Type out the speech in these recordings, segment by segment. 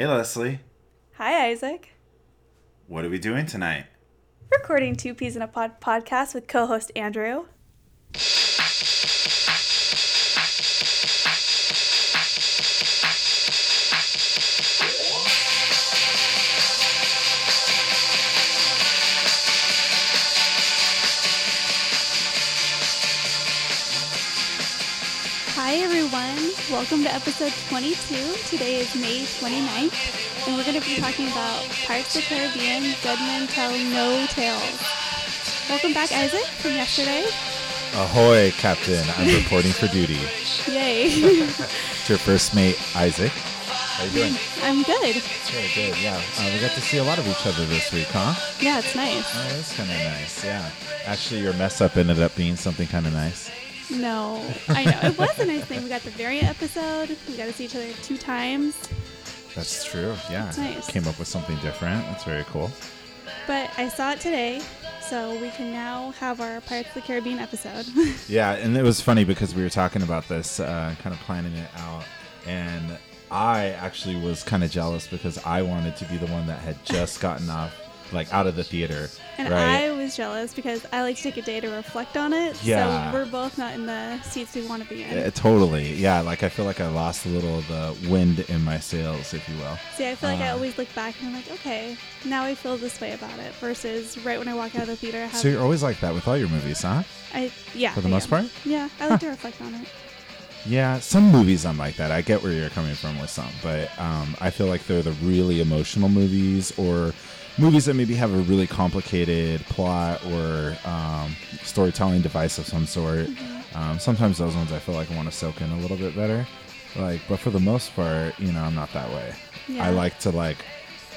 Hey, Lesley. Hi, Isaac. What are we doing tonight? Recording Two Peas and a Pod podcast with co host Andrew. Welcome to episode 22. Today is May 29th, and we're going to be talking about Pirates of the Caribbean Dead Men Tell No Tales. Welcome back, Isaac, from yesterday. Ahoy, Captain. I'm reporting for duty. Yay. It's your first mate, Isaac. How are you doing? I'm good. Good, good. Yeah. Uh, we got to see a lot of each other this week, huh? Yeah, it's nice. Oh, that's kind of nice. Yeah. Actually, your mess up ended up being something kind of nice. No, I know. It was a nice thing. We got the variant episode. We got to see each other two times. That's true. Yeah. That's nice. Came up with something different. That's very cool. But I saw it today, so we can now have our Pirates of the Caribbean episode. Yeah, and it was funny because we were talking about this, uh, kind of planning it out, and I actually was kind of jealous because I wanted to be the one that had just gotten off, like out of the theater, and right? I was jealous because I like to take a day to reflect on it. Yeah. So we're both not in the seats we want to be in. Uh, totally, yeah. Like I feel like I lost a little of the wind in my sails, if you will. See, I feel like I uh, always look back and I'm like, okay, now I feel this way about it. Versus right when I walk out of the theater, I have, So you're always like that with all your movies, huh? I yeah. For the I most am. part? Yeah, I like to reflect on it. Yeah, some movies I'm like that. I get where you're coming from with some, but um, I feel like they're the really emotional movies or movies that maybe have a really complicated plot or um, storytelling device of some sort. Um, sometimes those ones I feel like I want to soak in a little bit better. Like, but for the most part, you know, I'm not that way. Yeah. I like to like.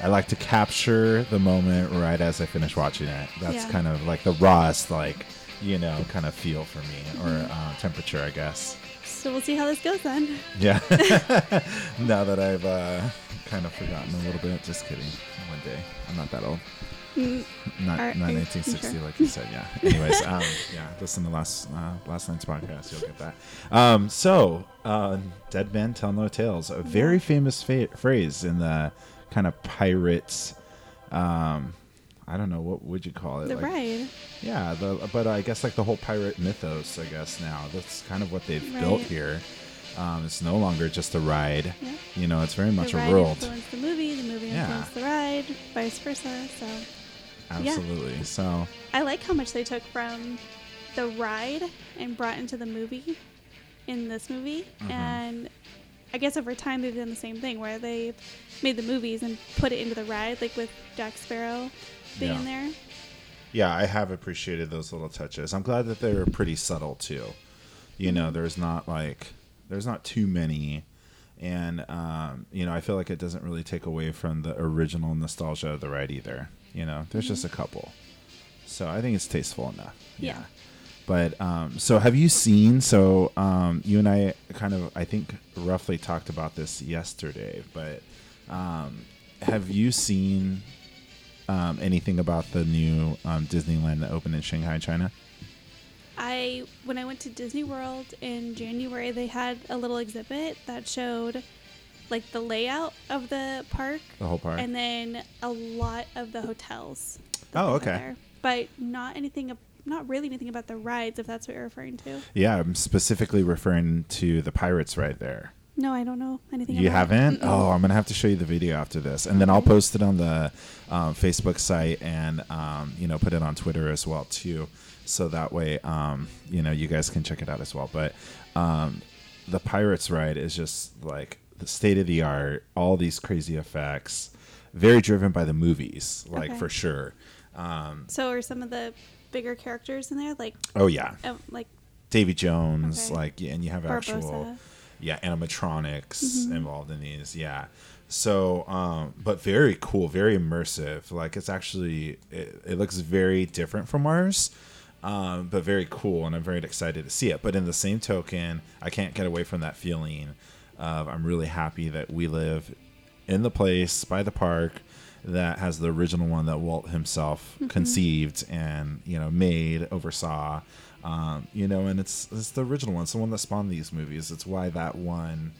I like to capture the moment right as I finish watching it. That's Yeah. kind of like the rawest, like, you know, kind of feel for me, or uh, temperature, I guess. So we'll see how this goes then. Yeah. now that I've uh, kind of forgotten a little bit, just kidding. One day, I'm not that old. Mm, Not, Are- not are you 1960, sure? like you said. Yeah. Anyways, um, yeah. Listen to last uh, last night's podcast. You'll get that. Um, so, uh, dead men tell no tales. A very famous fa- phrase in the kind of pirates. Um, I don't know what would you call it. The like- ride. Yeah, the, but I guess like the whole pirate mythos. I guess now that's kind of what they've built here. Um, it's no longer just a ride. Yeah. You know, it's very much the a ride world. influenced the movie, the movie Yeah. influenced the ride, vice versa. So Absolutely. So I like how much they took from the ride and brought into the movie in this movie. Mhm. And I guess over time they've done the same thing where they've made the movies and put it into the ride, like with Jack Sparrow being Yeah. there. yeah, I have appreciated those little touches. I'm glad that they were pretty subtle too. You know, Mm-hmm. there's not like there's not too many, and um, you know, I feel like it doesn't really take away from the original nostalgia of the ride either. You know, there's just a couple, so I think it's tasteful enough. Mm-hmm. Yeah. But um, so have you seen? So um, you and I kind of, I think, roughly talked about this yesterday. But um, have you seen um, anything about the new um, Disneyland that opened in Shanghai, China? I when I went to Disney World in January, they had a little exhibit that showed like the layout of the park The whole park. and then a lot of the hotels. Oh, okay. there. But not anything, ab- not really anything about the rides, if that's what you're referring to. yeah, I'm specifically referring to the Pirates right there. No, I don't know anything. You about haven't? Mm-mm. Oh, I'm gonna have to show you the video after this, and then I'll post it on the um, Facebook site and um, you know put it on Twitter as well too, so that way um, you know you guys can check it out as well. But um, the Pirates ride is just like the state of the art, all these crazy effects, very driven by the movies, like Okay. for sure. Um, So are some of the bigger characters in there, like oh yeah, uh, like Davy Jones, Okay. like and you have actual Barbossa? Yeah animatronics Mm-hmm. involved in these yeah. So um but very cool very immersive. Like it's actually it, it looks very different from ours um but very cool and i'm very excited to see it. But in the same token i can't get away from that feeling of i'm really happy that we live in the place by the park that has the original one that Walt himself conceived and you know made oversaw um, you know and it's it's the original one it's the one that spawned these movies it's why that one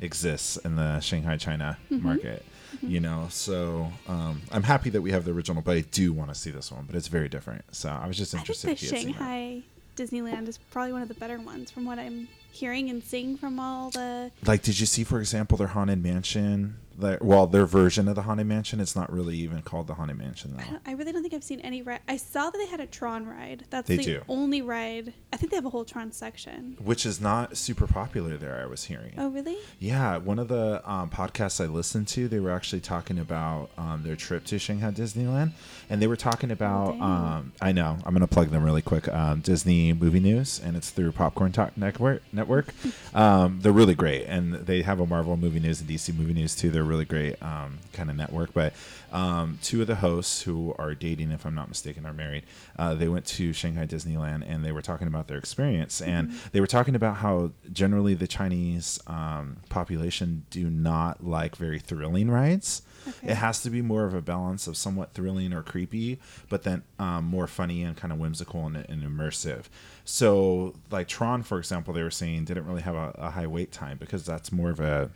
exists in the Shanghai China market You know, so um, I'm happy that we have the original, but I do want to see this one. But it's very different. So I was just I think interested. the if you that. Shanghai Disneyland is probably one of the better ones from what I'm hearing and seeing from all the. Like, did you see, for example, their haunted mansion? Like, well, their version of the haunted mansion. It's not really even called the haunted mansion I, though. don't, I really don't think I've seen any ride. I saw that they had a Tron ride. That's They the do. only ride. I think they have a whole Tron section. Which is not super popular there. I was hearing. Oh, really? Yeah, one of the um, podcasts I listened to, they were actually talking about um, their trip to Shanghai Disneyland, and they were talking about. dang. um, I know I'm going to plug them really quick. Um, Disney Movie News, and it's through Popcorn Talk Network. Network. um, they're really great, and they have a Marvel Movie News and DC Movie News too. They're really great um, kind of network. But um, two of the hosts who are dating, if I'm not mistaken, are married. Uh, they went to Shanghai Disneyland, and they were talking about their experience, and they were talking about how generally the Chinese um, population do not like very thrilling rides. Okay. It has to be more of a balance of somewhat thrilling or creepy, but then um, more funny and kind of whimsical and, and immersive. So, like Tron, for example, they were saying didn't really have a, a high wait time because that's more of a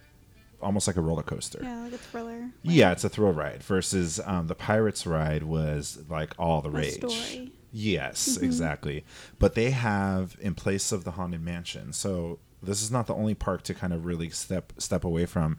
almost like a roller coaster. Yeah, like a thriller. Yeah, it's a thrill ride versus um, the Pirates ride was like all the rage. story. Yes, exactly. But they have in place of the haunted mansion. So this is not the only park to kind of really step step away from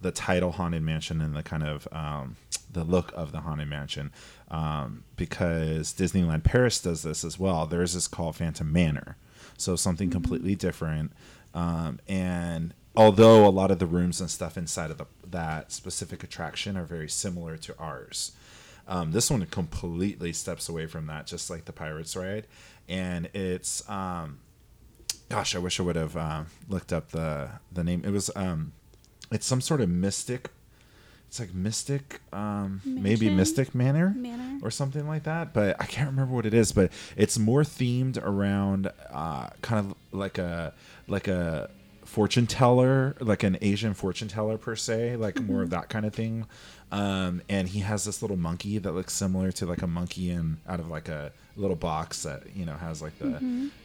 the title haunted mansion and the kind of um, the look of the haunted mansion um, because Disneyland Paris does this as well. There's this called Phantom Manor, so something completely different. Um, and although a lot of the rooms and stuff inside of the, that specific attraction are very similar to ours, um, this one completely steps away from that, just like the Pirates ride. And it's, um, gosh, I wish I would have uh, looked up the the name. It was, um, it's some sort of mystic. It's like mystic, um, maybe mystic manor Manor? or something like that. But I can't remember what it is. But it's more themed around uh, kind of like a like a fortune teller, like an Asian fortune teller per se, like more of that kind of thing. Um, and he has this little monkey that looks similar to like a monkey in out of like a little box that you know has like the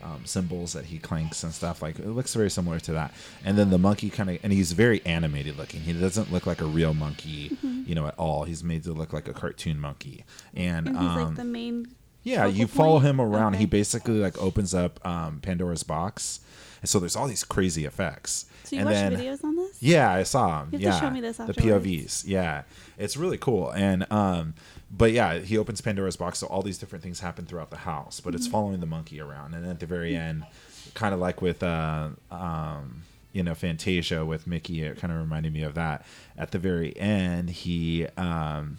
um, symbols that he clanks and stuff. Like it looks very similar to that. And then the monkey kind of and he's very animated looking. He doesn't look like a real monkey, you know, at all. He's made to look like a cartoon monkey. And, And he's um, like the main. Yeah, focal you follow point? him around. He basically like opens up um, Pandora's box, and so there's all these crazy effects. So you and watch then, videos on this? Yeah, I saw him. You have to yeah, show me this the. POVs. Yeah, it's really cool. And um, but yeah, he opens Pandora's box, so all these different things happen throughout the house. But Mm-hmm. it's following the monkey around, and at the very end, kind of like with uh, um, you know Fantasia with Mickey, it kind of reminded me of that. At the very end, he um,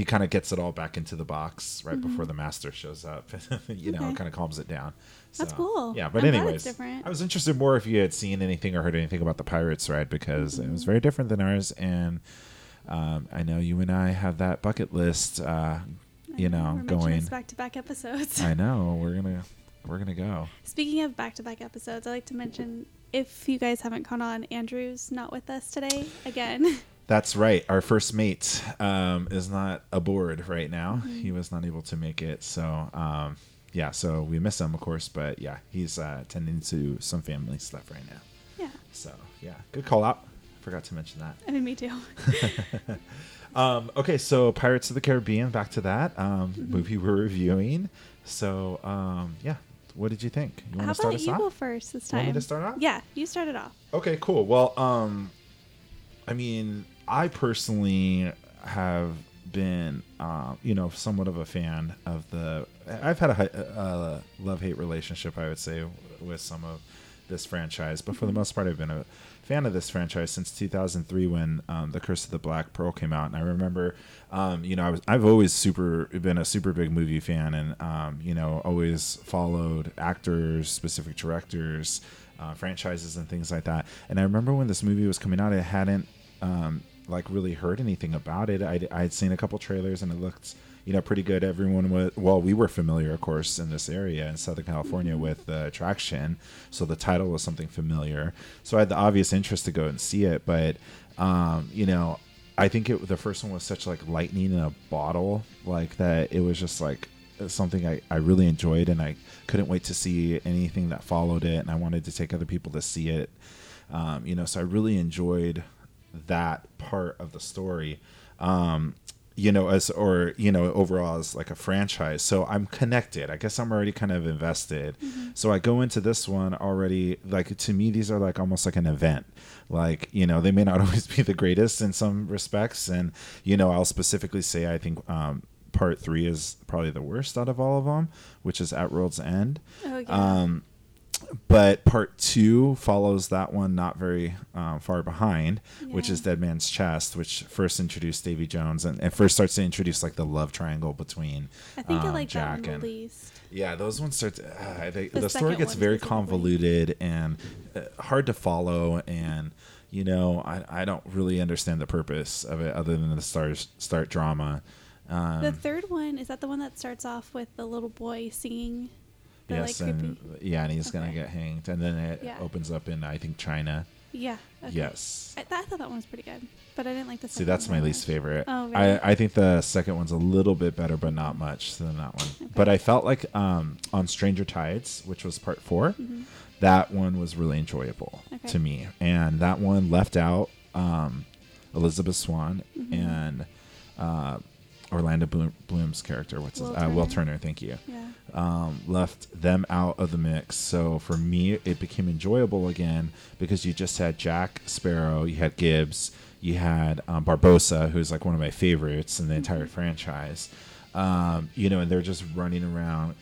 he kind of gets it all back into the box right before the master shows up. you know, Mm-hmm. Okay. kind of calms it down. That's cool. Yeah, but I'm anyways. I was interested more if you had seen anything or heard anything about the Pirates ride because it was very different than ours, and um, I know you and I have that bucket list. Uh, you know, We're going. back to back episodes. I know we're gonna we're gonna go. Speaking of back to back episodes, I'd like to mention if you guys haven't caught on, Andrew's not with us today again. That's right. Our first mate um, is not aboard right now. Mm-hmm. He was not able to make it. So, um, yeah, so we miss him, of course. But yeah, he's uh, tending to some family stuff right now. yeah, So, yeah, good call out. Forgot to mention that. I mean, me too. Um, okay, so Pirates of the Caribbean, back to that um, Mm-hmm. movie we're reviewing. So, um, yeah, what did you think? You want to start about us you off? go first this You time? want me to start off? Yeah, you started off. Okay, cool. Well, um, I mean, I personally have been, uh, you know, somewhat of a fan of the. I've had a, a love hate relationship, I would say, with some of this franchise, but for the most part, I've been a fan of this franchise since 2003 when um, the Curse of the Black Pearl came out, and I remember, um, you know, I was I've always super been a super big movie fan, and um, you know, always followed actors, specific directors, uh, franchises, and things like that. And I remember when this movie was coming out, I hadn't um, like really heard anything about it. I'd, I'd seen a couple trailers, and it looked you know pretty good. Everyone was well, we were familiar, of course, in this area in Southern California with the attraction, so the title was something familiar. So I had the obvious interest to go and see it, but um, you know. I think it, the first one was such like lightning in a bottle, like that. It was just like something I, I really enjoyed, and I couldn't wait to see anything that followed it. And I wanted to take other people to see it, um, you know. So I really enjoyed that part of the story. Um, you know, as or you know, overall as like a franchise. So I'm connected. I guess I'm already kind of invested. So I go into this one already. Like to me, these are like almost like an event. Like you know, they may not always be the greatest in some respects, and you know, I'll specifically say I think um, part three is probably the worst out of all of them, which is at World's End. Oh, yeah. Um, but part two follows that one not very um, far behind, which is Dead Man's Chest, which first introduced Davy Jones and, and first starts to introduce like the love triangle between I think I um, like Jack that one and the least. yeah, those ones start. To, uh, they, The the, story gets very convoluted and uh, hard to follow, and you know, I, I don't really understand the purpose of it other than the start start drama. Um, the third one is that the one that starts off with the little boy singing. Yes, like, and creepy. yeah, and he's gonna get hanged, and then it Yeah. opens up in I think China. Yeah. Okay. Yes. I, I thought that one was pretty good, but I didn't like the. See, that's my very least favorite. Oh, really? I, I think the second one's a little bit better, but not much than that one. But I felt like um, on Stranger Tides, which was part 4 that one was really enjoyable Mm-hmm. Okay. to me. And that one left out um, Elizabeth Swann Mm-hmm. and uh, Orlando Bloom, Bloom's character. What's Will his? Uh, Will Turner. Thank you Yeah. um, left them out of the mix. So for me, it became enjoyable again because you just had Jack Sparrow, you had Gibbs, you had um, Barbossa, who's like one of my favorites in the entire franchise. Um, you know, and they're just running around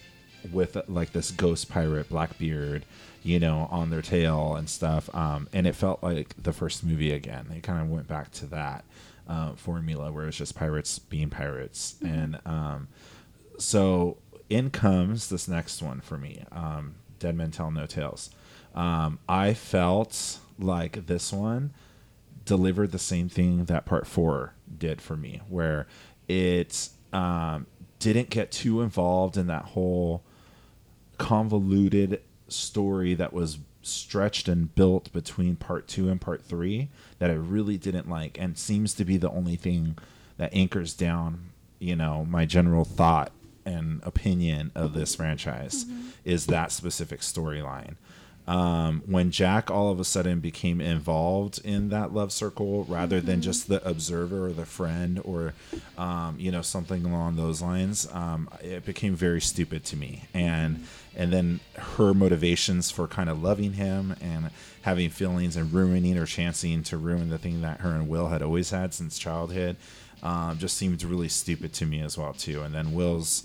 with uh, like this ghost pirate Blackbeard, you know, on their tail and stuff. Um, and it felt like the first movie again. They kind of went back to that uh, formula where it's just pirates being pirates. And. Um, so in comes this next one for me um, dead men tell no tales. Um, i felt like this one delivered the same thing that part four did for me where it um, didn't get too involved in that whole convoluted story that was stretched and built between part two and part three that I really didn't like and seems to be the only thing that anchors down, you know, my general thought and opinion of this franchise is that specific storyline. Um, when Jack all of a sudden became involved in that love circle rather than just the observer or the friend or, um, you know, something along those lines, um, it became very stupid to me. And and then her motivations for kind of loving him and having feelings and ruining or chancing to ruin the thing that her and Will had always had since childhood, um, just seemed really stupid to me as well too. And then Will's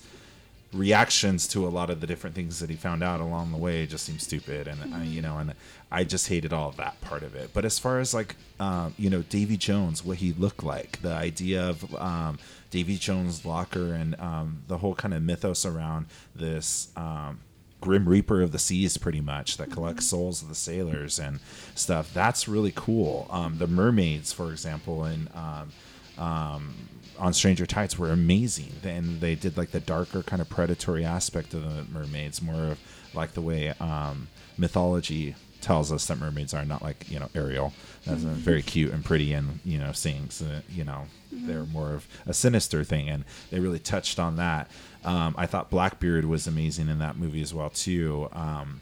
reactions to a lot of the different things that he found out along the way just seemed stupid and I, you know and i just hated all that part of it but as far as like um, you know davy jones what he looked like the idea of um, davy jones locker and um, the whole kind of mythos around this um, grim reaper of the seas pretty much that collects souls of the sailors and stuff that's really cool um, the mermaids for example and um, um, on Stranger Tides were amazing. And they did like the darker kind of predatory aspect of the mermaids, more of like the way um, mythology tells us that mermaids are not like you know Ariel, that's uh, very cute and pretty and you know sings. Uh, you know they're more of a sinister thing, and they really touched on that. Um, I thought Blackbeard was amazing in that movie as well too. Um,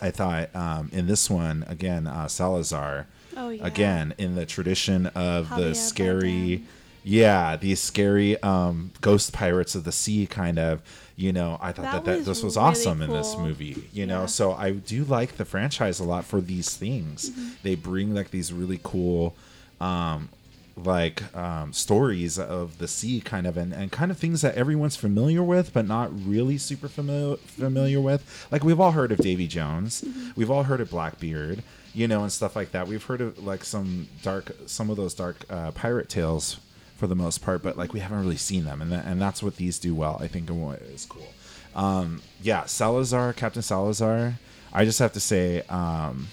I thought um, in this one again, uh, Salazar. Oh, yeah. Again, in the tradition of Javier the scary, Bardem. yeah, these scary um, ghost pirates of the sea kind of. You know, I thought That that, that, was this was really awesome in this movie. You know, Yeah. so I do like the franchise a lot for these things. Mm-hmm. They bring like these really cool, um, like um, stories of the sea, kind of, and, and kind of things that everyone's familiar with, but not really super familiar familiar with. Like we've all heard of Davy Jones, we've all heard of Blackbeard, you know, and stuff like that. We've heard of like some dark, some of those dark uh, pirate tales for the most part, but like we haven't really seen them, and that, and that's what these do well. I think and what is cool. Um, yeah, Salazar, Captain Salazar. I just have to say, um,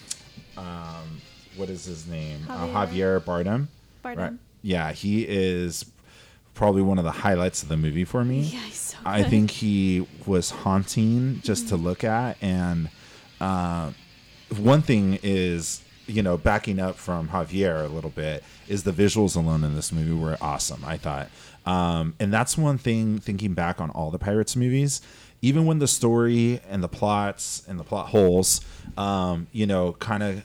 um, what is his name? Uh, Javier. Javier Bardem. Bardem. Yeah, he is probably one of the highlights of the movie for me. Yeah, he's so I good. think he was haunting just to look at, and uh, one thing is, you know, backing up from Javier a little bit is the visuals alone in this movie were awesome. I thought, um, and that's one thing. Thinking back on all the Pirates movies, even when the story and the plots and the plot holes, um, you know, kind of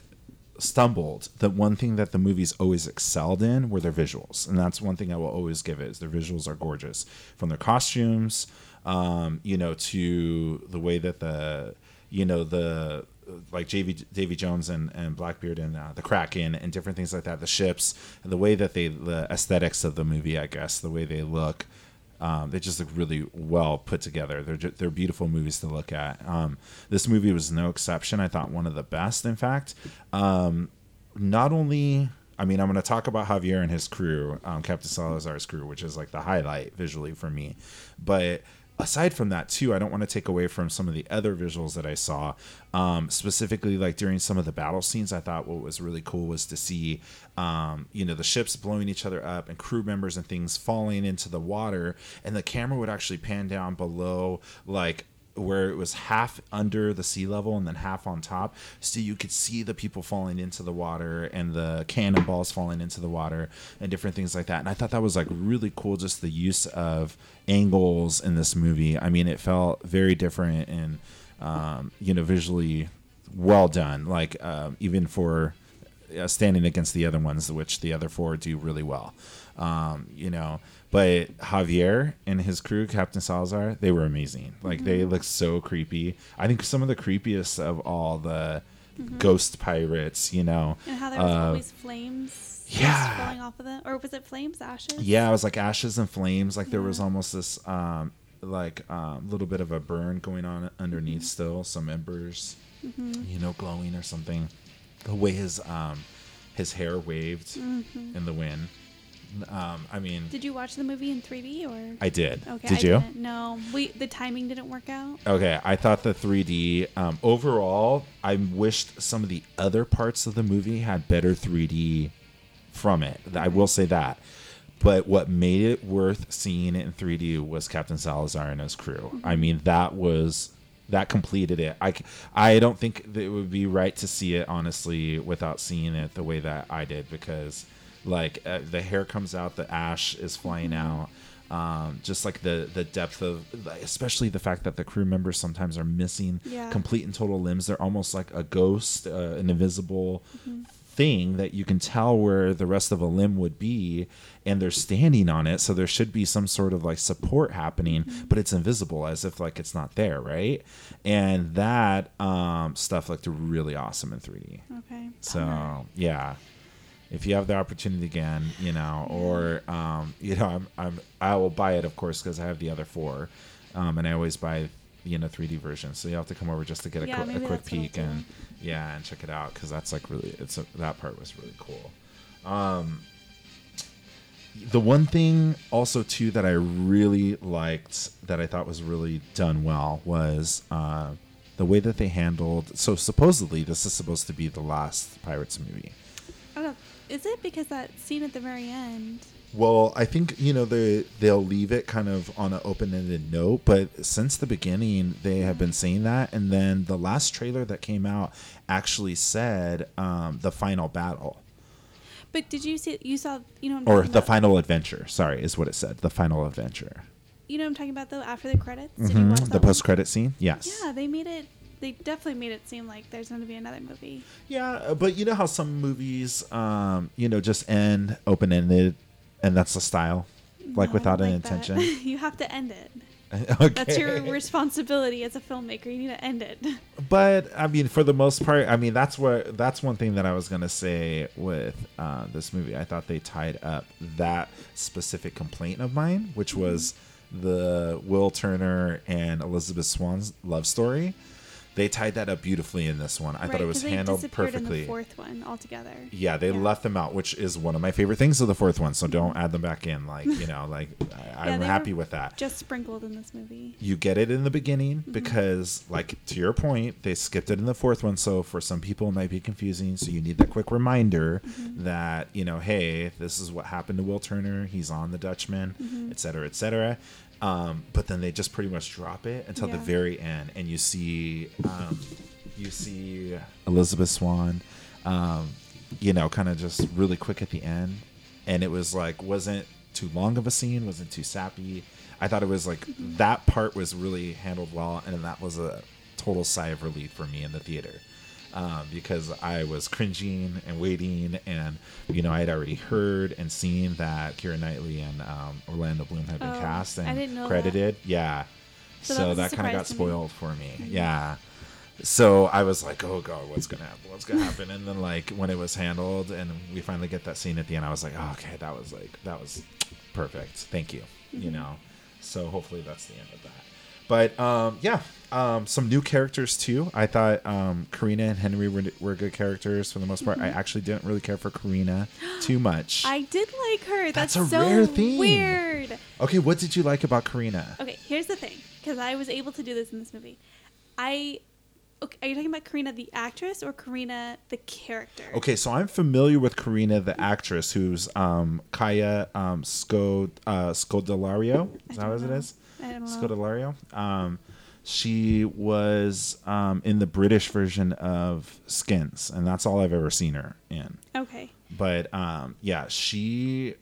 stumbled, the one thing that the movies always excelled in were their visuals, and that's one thing I will always give it. Is their visuals are gorgeous, from their costumes, um, you know, to the way that the, you know, the like JV, Davy Jones and, and Blackbeard and uh, the Kraken and different things like that, the ships, and the way that they, the aesthetics of the movie, I guess, the way they look, um, they just look really well put together. They're ju- they're beautiful movies to look at. Um, this movie was no exception. I thought one of the best, in fact. Um, not only, I mean, I'm going to talk about Javier and his crew, um, Captain Salazar's crew, which is like the highlight visually for me, but aside from that too i don't want to take away from some of the other visuals that i saw um, specifically like during some of the battle scenes i thought what was really cool was to see um, you know the ships blowing each other up and crew members and things falling into the water and the camera would actually pan down below like where it was half under the sea level and then half on top. So you could see the people falling into the water and the cannonballs falling into the water and different things like that. And i thought that was like really cool just the use of angles in this movie. I mean it felt very different and um, you know visually well done like um, even for uh, standing against the other ones which the other four do really well. Um, you know but Javier and his crew, Captain Salazar, they were amazing. Like Mm-hmm. they look so creepy. I think some of the creepiest of all the ghost pirates, you know. And how there was Uh, always flames yeah. falling off of them. Or was it flames, ashes? Yeah, it was like ashes and flames. Like there was almost this um like um little bit of a burn going on underneath Mm-hmm. still, some embers, you know, glowing or something. The way his um his hair waved in the wind. Um, I mean, Mm-hmm. Did you watch the movie in 3D or? I did. okay, did I you? Didn't. No, we the timing didn't work out. Okay, I thought the 3D um, overall. I wished some of the other parts of the movie had better 3D from it. I will say that. But what made it worth seeing it in 3D was Captain Salazar and his crew. I mean, that was that completed it. I, I don't think that it would be right to see it honestly without seeing it the way that I did because like uh, the hair comes out, the ash is flying out. Um, just like the the depth of, especially the fact that the crew members sometimes are missing Yeah. complete and total limbs. They're almost like a ghost, uh, an invisible thing that you can tell where the rest of a limb would be and they're standing on it so there should be some sort of like support happening but it's invisible as if like it's not there right and that um stuff looked really awesome in 3d Okay. so yeah if you have the opportunity again you know or um you know i'm, I'm i will buy it of course because i have the other four um and i always buy you know 3d version. So you have to come over just to get a, Yeah, qu- a quick that's what I'll peek and yeah and check it out because that's like really it's a, that part was really cool. Um the one thing also too that i really liked that i thought was really done well was uh the way that they handled so supposedly this is supposed to be the last pirates movie. I don't know. Is it because that scene at the very end? Well, I think you know they they'll leave it kind of on an open-ended note, but since the beginning they have been saying that, and then the last trailer that came out actually said um, the final battle But did you see? You saw? You know? Or the about? final adventure. Sorry, is what it said. The final adventure. You know what I'm talking about though. After the credits, did you Mhm, watch The post-credit scene. Yes. Yeah, they made it. They definitely made it seem like there's going to be another movie. Yeah, uh, but you know how some movies, um, you know, just end open-ended, and that's the style, like No, without an like intention. you have to end it. okay. That's your responsibility as a filmmaker. You need to end it. but I mean, for the most part, I mean that's what that's one thing that I was gonna say with uh, this movie. I thought they tied up that specific complaint of mine, which was the Will Turner and Elizabeth Swann's love story. They tied that up beautifully in this one. I thought it was they handled perfectly. In the fourth one altogether. Yeah, they Yeah. left them out, which is one of my favorite things of the fourth one. So don't add them back in. Like you know, like I, Yeah, they happy with that. Just sprinkled in this movie. you get it in the beginning Mm-hmm. because like to your point they skipped it in the fourth one so for some people it might be confusing so you need that quick reminder Mm-hmm. that you know hey this is what happened to will turner he's on the dutchman Mm-hmm. et cetera et cetera um, but then they just pretty much drop it until the very end and you see um, you see elizabeth swann um, you know kind of just really quick at the end. And it was like wasn't too long of a scene wasn't too sappy. I thought it was like that part was really handled well and that was a total sigh of relief for me in the theater um, because I was cringing and waiting, and you know I had already heard and seen that Keira Knightley and um, Orlando Bloom had been Oh, cast and know that. credited. Yeah, So so, that that kind of got to me. spoiled for me. Yeah. So I was like, "Oh God, what's gonna happen? What's gonna happen?" And then, like, when it was handled, and we finally get that scene at the end, I was like, oh, "Okay, that was like that was perfect. Thank you." Mm-hmm. You know. So hopefully that's the end of that. But um, yeah, um, some new characters too. I thought um, Karina and Henry were, were good characters for the most part. I actually didn't really care for Karina too much. Mm-hmm. I did like her. That's, That's a so rare thing. weird. okay, what did you like about Karina? Okay, here's the thing, because I was able to do this in this movie. I, okay, are you talking about Karina the actress or Karina the character? Okay, so I'm familiar with Karina, the actress, who's um, Kaya um, Scod- uh, Scodelario. Is that what it know. is? I don't know. Scodelario. Um, she was um, in the British version of Skins, and that's all I've ever seen her in. Okay. But um, yeah, she.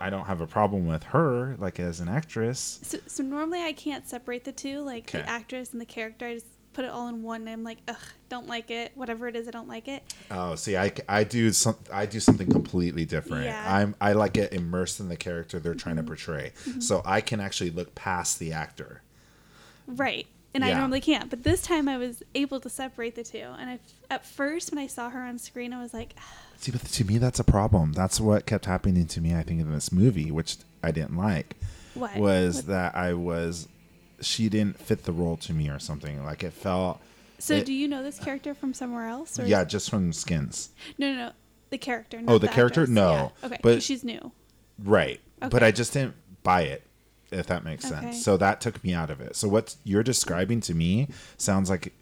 I don't have a problem with her, like as an actress. So, so normally I can't separate the two, like Okay. the actress and the character. I just put it all in one, and I'm like, ugh, don't like it. Whatever it is, I don't like it. Oh, see, I, I do some I do something completely different. Yeah. Mm-hmm. I'm I like get immersed in the character they're trying to portray, so I can actually look past the actor. Right. And I normally can't. But this time I was able to separate the two. And I, at first, when I saw her on screen, I was like, See, but to me, that's a problem. That's what kept happening to me. I think in this movie, which I didn't like, what? was What- that I was she didn't fit the role to me or something. Like it felt. So it- do you know this character from somewhere else? Or Yeah, just from Skins. No, no, no. The character. Oh, not the character? actress. No, Yeah. Okay. but- she's new. Right. But I just didn't buy it, if that makes Okay. sense. So that took me out of it. So what you're describing to me sounds like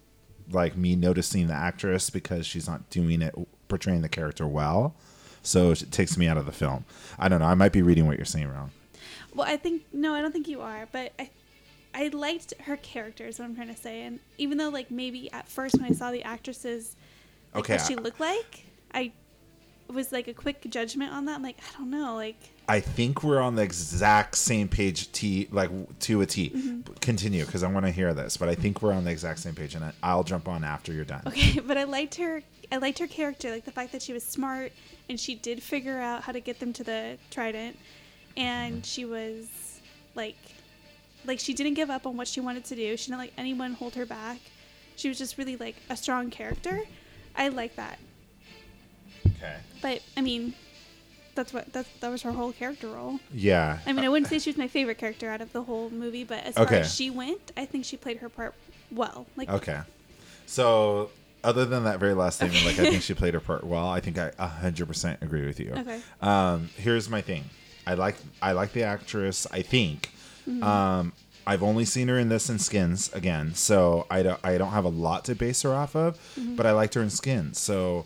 like me noticing the actress because she's not doing it portraying the character well. So it takes me out of the film. I don't know. I might be reading what you're saying wrong. Well, I think no, I don't think you are. But I, I liked her character. Is what I'm trying to say. And even though, like, maybe at first when I saw the actresses, like, Okay, what she looked like, I was like a quick judgment on that. I'm like, I don't know, like. I think we're on the exact same page T like to a T. Mm-hmm. Continue because I want to hear this, but I think we're on the exact same page and I'll jump on after you're done. Okay, but I liked her. I liked her character, like the fact that she was smart and she did figure out how to get them to the trident, and she was like, like she didn't give up on what she wanted to do. She didn't let anyone hold her back. She was just really like a strong character. I like that, Okay. but I mean, that's what that that was her whole character role. Yeah. I mean, I wouldn't say she was my favorite character out of the whole movie, but as far as she went, I think she played her part well. Like, Okay. So, other than that very last statement, like I think she played her part well. I think I 100% agree with you. Okay. Um, here's my thing. I like I like the actress. I think. Um, I've only seen her in this in Skins again, so I don't I don't have a lot to base her off of, but I liked her in Skins. So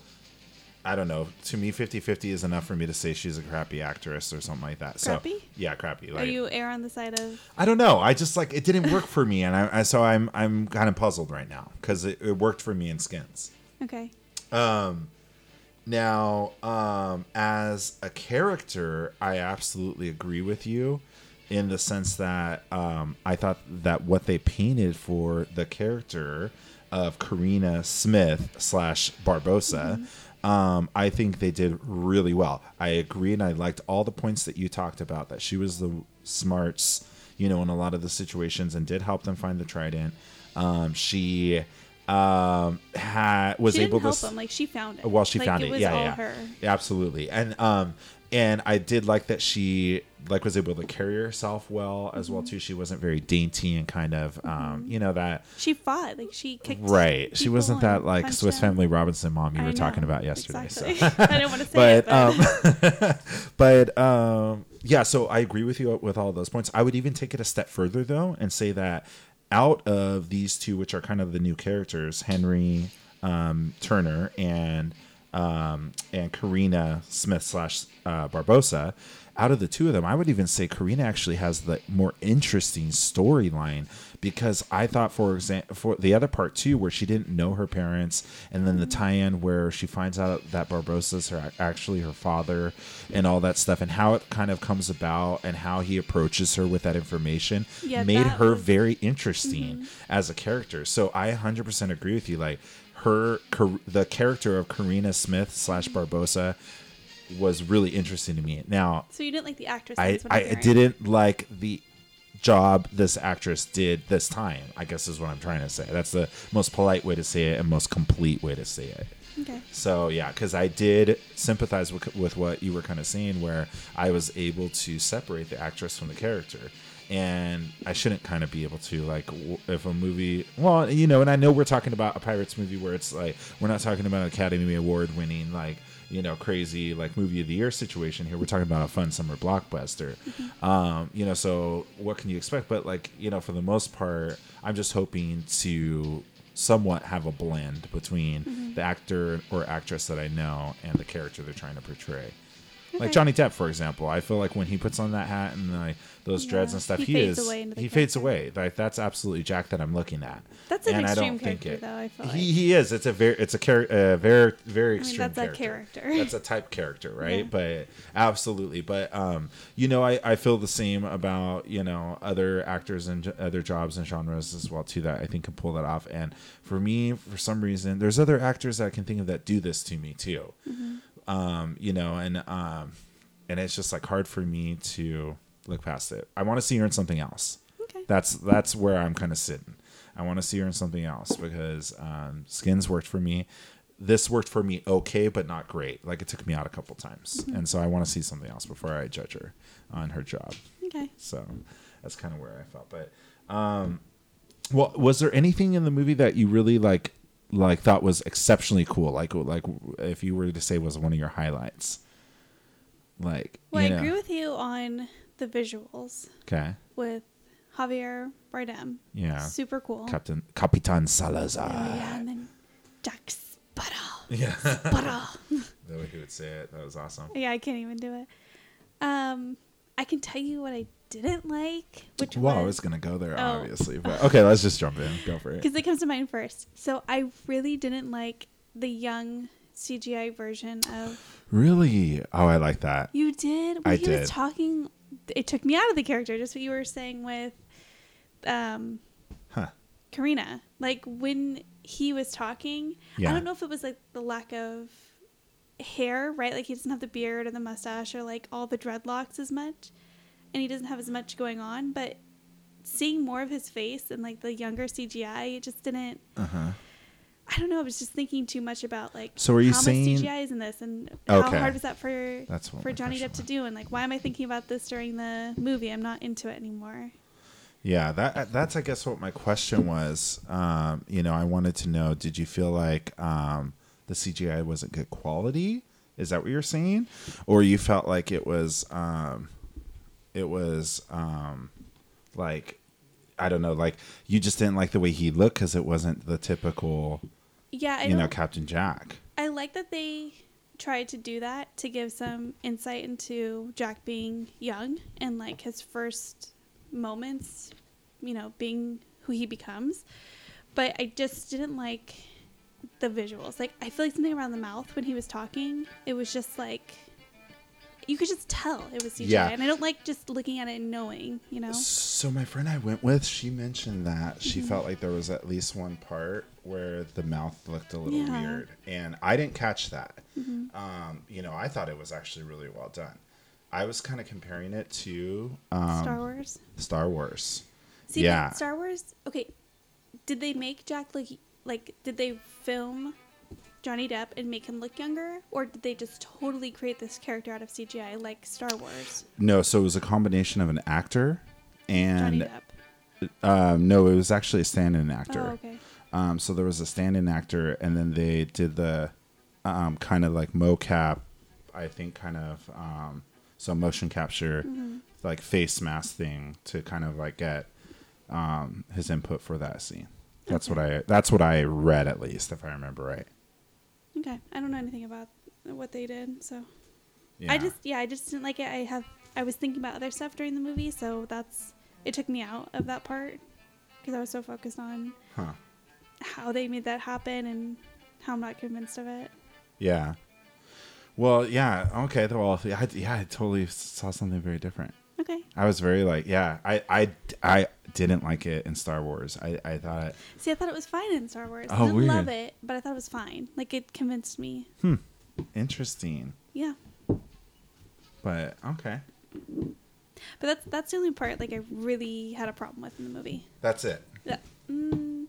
I don't know. To me, 50-50 is enough for me to say she's a crappy actress or something like that. Crappy? So yeah, crappy. Like, are you err on the side of? I don't know. I just like it didn't work for me, and I, I so I'm I'm kind of puzzled right now because it, it worked for me in Skins. Okay. Um, Now, um, as a character, I absolutely agree with you in the sense that um, I thought that what they painted for the character of Karina Smith slash Barbossa, um, I think they did really well. I agree, and I liked all the points that you talked about. That she was the smarts, you know, in a lot of the situations, and did help them find the trident. Um, she um had was she able to help him. Like she found it. well she Like, found it. it, yeah yeah her. Absolutely and um and i did like that she like was able to carry herself well as well Mm-hmm. too she wasn't very dainty and kind of um you know that She fought. Like she kicked. right she wasn't that like swiss family robinson mom you I were talking about yesterday exactly. so I didn't want to say but it, but um but um yeah so i agree with you with all those points i would even take it a step further though and say that out of these two which are kind of the new characters henry um turner and um and karina smith slash uh, barbossa out of the two of them i would even say karina actually has the more interesting storyline because i thought for example for the other part too where she didn't know her parents and then the tie-in where she finds out that barbossa's her actually her father and all that stuff and how it kind of comes about and how he approaches her with that information Yeah, made that her was- very interesting mm-hmm. as a character. So i 100% agree with you like her, the character of Karina Smith slash Barbossa was really interesting to me. Now, So you didn't like the actress? I, I didn't like the job this actress did this time. I guess is what I'm trying to say. That's the most polite way to say it and most complete way to say it. Okay. So yeah, because I did sympathize with, with what you were kind of saying, where I was able to separate the actress from the character, and I shouldn't kind of be able to like if a movie, well, you know, and I know we're talking about a pirates movie where it's like we're not talking about an Academy Award winning like you know crazy like movie of the year situation here. We're talking about a fun summer blockbuster, um, you know. So what can you expect? But like you know, for the most part, I'm just hoping to somewhat have a blend between the actor or actress that I know and the character they're trying to portray. Like Johnny Depp, for example, I feel like when he puts on that hat and like those dreads Yeah, and stuff, he he, fades is away into the he fades away. Like that's absolutely Jack that I'm looking at. That's an and extreme I don't think character, it. though, I feel he like. he is. It's a very it's a char- uh, very very mean, extreme that's a character. That's a type character, right? But absolutely. But um, you know, I I feel the same about you know other actors and j- other jobs and genres as well too that I think can pull that off. And for me, for some reason, there's other actors that I can think of that do this to me too. Um, you know, and um, and it's just like hard for me to look past it. I want to see her in something else. Okay. That's that's where I'm kind of sitting. I want to see her in something else because um, Skins worked for me. This worked for me okay, but not great. Like it took me out a couple times, Mm-hmm. and so I want to see something else before I judge her on her job. Okay. So that's kind of where I felt. But um, well, was there anything in the movie that you really like like thought was exceptionally cool? Like like if you were to say was one of your highlights, like Well, I know, agree with you on the visuals okay, with Javier Bardem. yeah, Super cool. Captain Capitan Salazar. Oh, yeah, and then Jack Sparrow. Yeah. Sparrow. the way he would say it, that was awesome. yeah, I can't even do it. Um, I can tell you what I didn't like, which Well, I was was gonna go there, Oh. obviously, but okay, let's just jump in. Go for it. because it comes to mind first. So I really didn't like the young CGI version of. Really? Oh, I like that. You did when I he did. was talking. It took me out of the character. Just what you were saying with, um, Huh? Karina. Like when he was talking, Yeah. I don't know if it was like the lack of hair, right? Like he doesn't have the beard or the mustache or like all the dreadlocks as much, and he doesn't have as much going on. But seeing more of his face and like the younger CGI, it just didn't. Uh huh. I don't know. I was just thinking too much about like So are you how saying- much CGI is in this and how hard was that for That's for Johnny Depp to do and like why am I thinking about this during the movie? I'm not into it anymore. Yeah, that that's I guess what my question was. Um, you know, I wanted to know: Did you feel like um, the CGI wasn't good quality? Is that what you're saying, or you felt like it was um, it was um, like I don't know, like you just didn't like the way he looked because it wasn't the typical, Yeah, I you know. Captain Jack. I like that they tried to do that to give some insight into Jack being young and like his first moments, you know, being who he becomes. But I just didn't like the visuals. Like I feel like something around the mouth when he was talking, it was just like you could just tell it was CGI. Yeah. And I don't like just looking at it and knowing, you know. So my friend I went with, she mentioned that she Mm-hmm. felt like there was at least one part where the mouth looked a little Yeah. Mm-hmm. weird, and I didn't catch that. Um, you know, I thought it was actually really well done. I was kind of comparing it to um, Star Wars. Star Wars. See, yeah. Star Wars. Okay, did they make Jack look like? Did they film Johnny Depp and make him look younger, or did they just totally create this character out of CGI like Star Wars? No, so it was a combination of an actor Johnny and Depp. um, no, it was actually a stand-in actor. Oh, okay. Um, so there was a stand-in actor, and then they did the um, kind of like mocap, I think, kind of um, so motion capture, Mm-hmm. like face mask thing to kind of like get um, his input for that scene. That's what I. That's what I read at least, if I remember right. Okay, I don't know anything about what they did, so Yeah. I just yeah, I just didn't like it. I have I was thinking about other stuff during the movie, so that's it took me out of that part because I was so focused on Huh. how they made that happen and how I'm not convinced of it. Yeah. Well, yeah. Okay. Well, I, yeah, I totally saw something very different. Okay. I was very like, yeah, I, I, I didn't like it in Star Wars. I, I thought, See, I thought it was fine in Star Wars. Oh, I didn't weird. love it, but I thought it was fine. Like it convinced me. Hmm. Interesting, Yeah. but okay, But that's that's the only part like I really had a problem with in the movie. that's it. Yeah. Mm,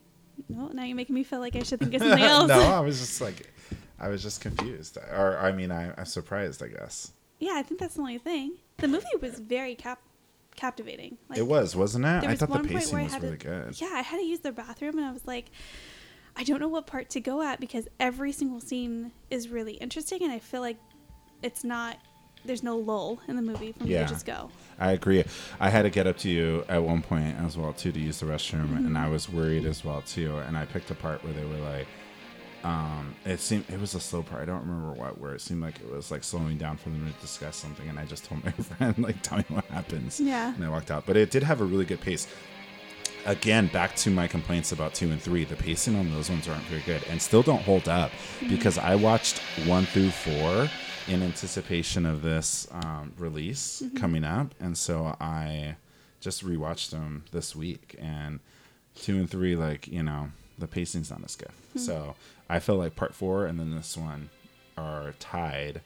no, now you're making me feel like I should think of something else. no, I was just like, I was just confused, or I mean, I, I'm surprised, I guess. Yeah, I think that's the only thing. The movie was very cap- captivating. Like, it was, wasn't it? I was thought the pacing was really to, good. Yeah, I had to use the bathroom, and I was like, I don't know what part to go at because every single scene is really interesting, and I feel like it's not. There's no lull in the movie from Yeah. just go. I agree. I had to get up to you at one point as well too to use the restroom, Mm-hmm. and I was worried as well too. And I picked a part where they were like, um, it seemed it was a slow part. I don't remember what where it seemed like it was like slowing down for them to discuss something, and I just told my friend like, "Tell me what happens." Yeah. and I walked out. But it did have a really good pace. Again, back to my complaints about two and three. The pacing on those ones aren't very good, and still don't hold up because I watched one through four in anticipation of this um, release coming up, and so I just rewatched them this week. And two and three, like you know, the pacing's not as good. So I feel like part four and then this one are tied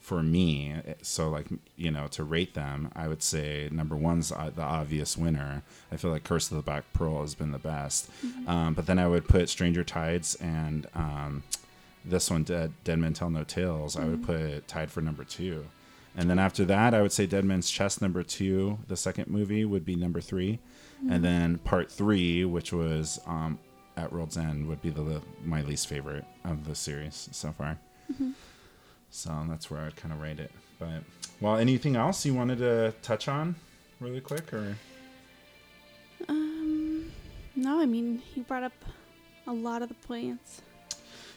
for me. So like you know, to rate them, I would say number one's uh, the obvious winner. I feel like Curse of the Black Pearl has been the best, um, but then I would put Stranger Tides and um, this one, Dead, Dead Men Tell No Tales. I would put it tied for number two. And then after that, I would say Dead Man's Chest number two. The second movie would be number 3 and then part three, which was um, at World's End, would be the my least favorite of the series so far. So that's where I'd kind of rate it. But well, anything else you wanted to touch on, really quick, or Um, no, I mean you brought up a lot of the points.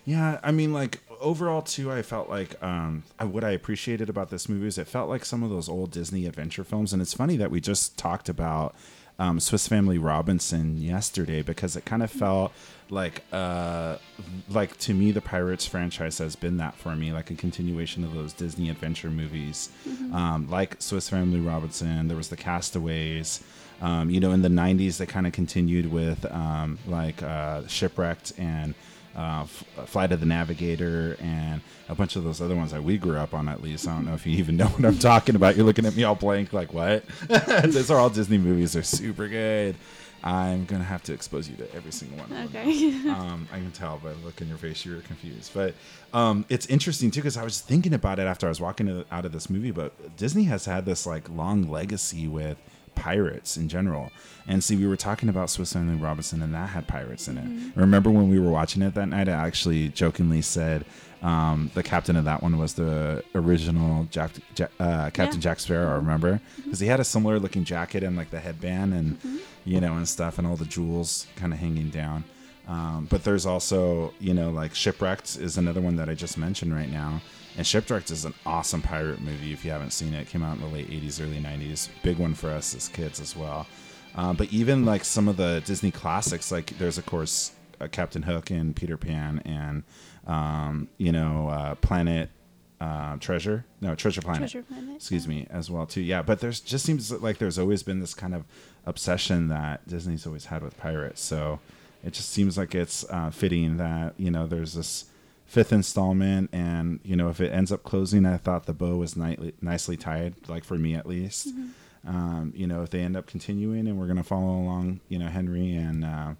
Yeah, I mean, like overall too, I felt like um, I, what I appreciated about this movie is it felt like some of those old Disney adventure films, and it's funny that we just talked about um, Swiss Family Robinson yesterday because it kind of felt like, uh, like to me, the Pirates franchise has been that for me, like a continuation of those Disney adventure movies, um, like Swiss Family Robinson. There was the Castaways. Um, you know, in the '90s, they kind of continued with um, like uh, Shipwrecked and uh, F- Flight of the Navigator, and a bunch of those other ones that we grew up on. At least I don't know if you even know what I'm talking about. You're looking at me all blank, like what? those are all Disney movies. They're super good. I'm gonna have to expose you to every single one. Of them Okay. um, I can tell by the look in your face you were confused. But um, it's interesting too because I was thinking about it after I was walking out of this movie. But Disney has had this like long legacy with pirates in general. And see, we were talking about Swiss Family Robinson, and that had pirates in it. Remember when we were watching it that night? I actually jokingly said um, the captain of that one was the original Jack, Ja- uh, Captain Yeah. Jack Sparrow. I Remember? Because he had a similar looking jacket and like the headband and you know and stuff, and all the jewels kind of hanging down. Um, but there's also, you know, like Shipwrecked is another one that I just mentioned right now. And Shipwrecked is an awesome pirate movie if you haven't seen it. It came out in the late 80s, early 90s. Big one for us as kids as well. Uh, but even like some of the Disney classics, like there's, of course, uh, Captain Hook and Peter Pan and, um, you know, uh, Planet uh, Treasure. No, Treasure Planet Treasure Planet. excuse me as well too yeah but there's just seems like there's always been this kind of obsession that disney's always had with pirates so it just seems like it's uh, fitting that you know there's this fifth installment and you know if it ends up closing i thought the bow was nightly, nicely tied like for me at least um, you know if they end up continuing and we're going to follow along you know henry and uh,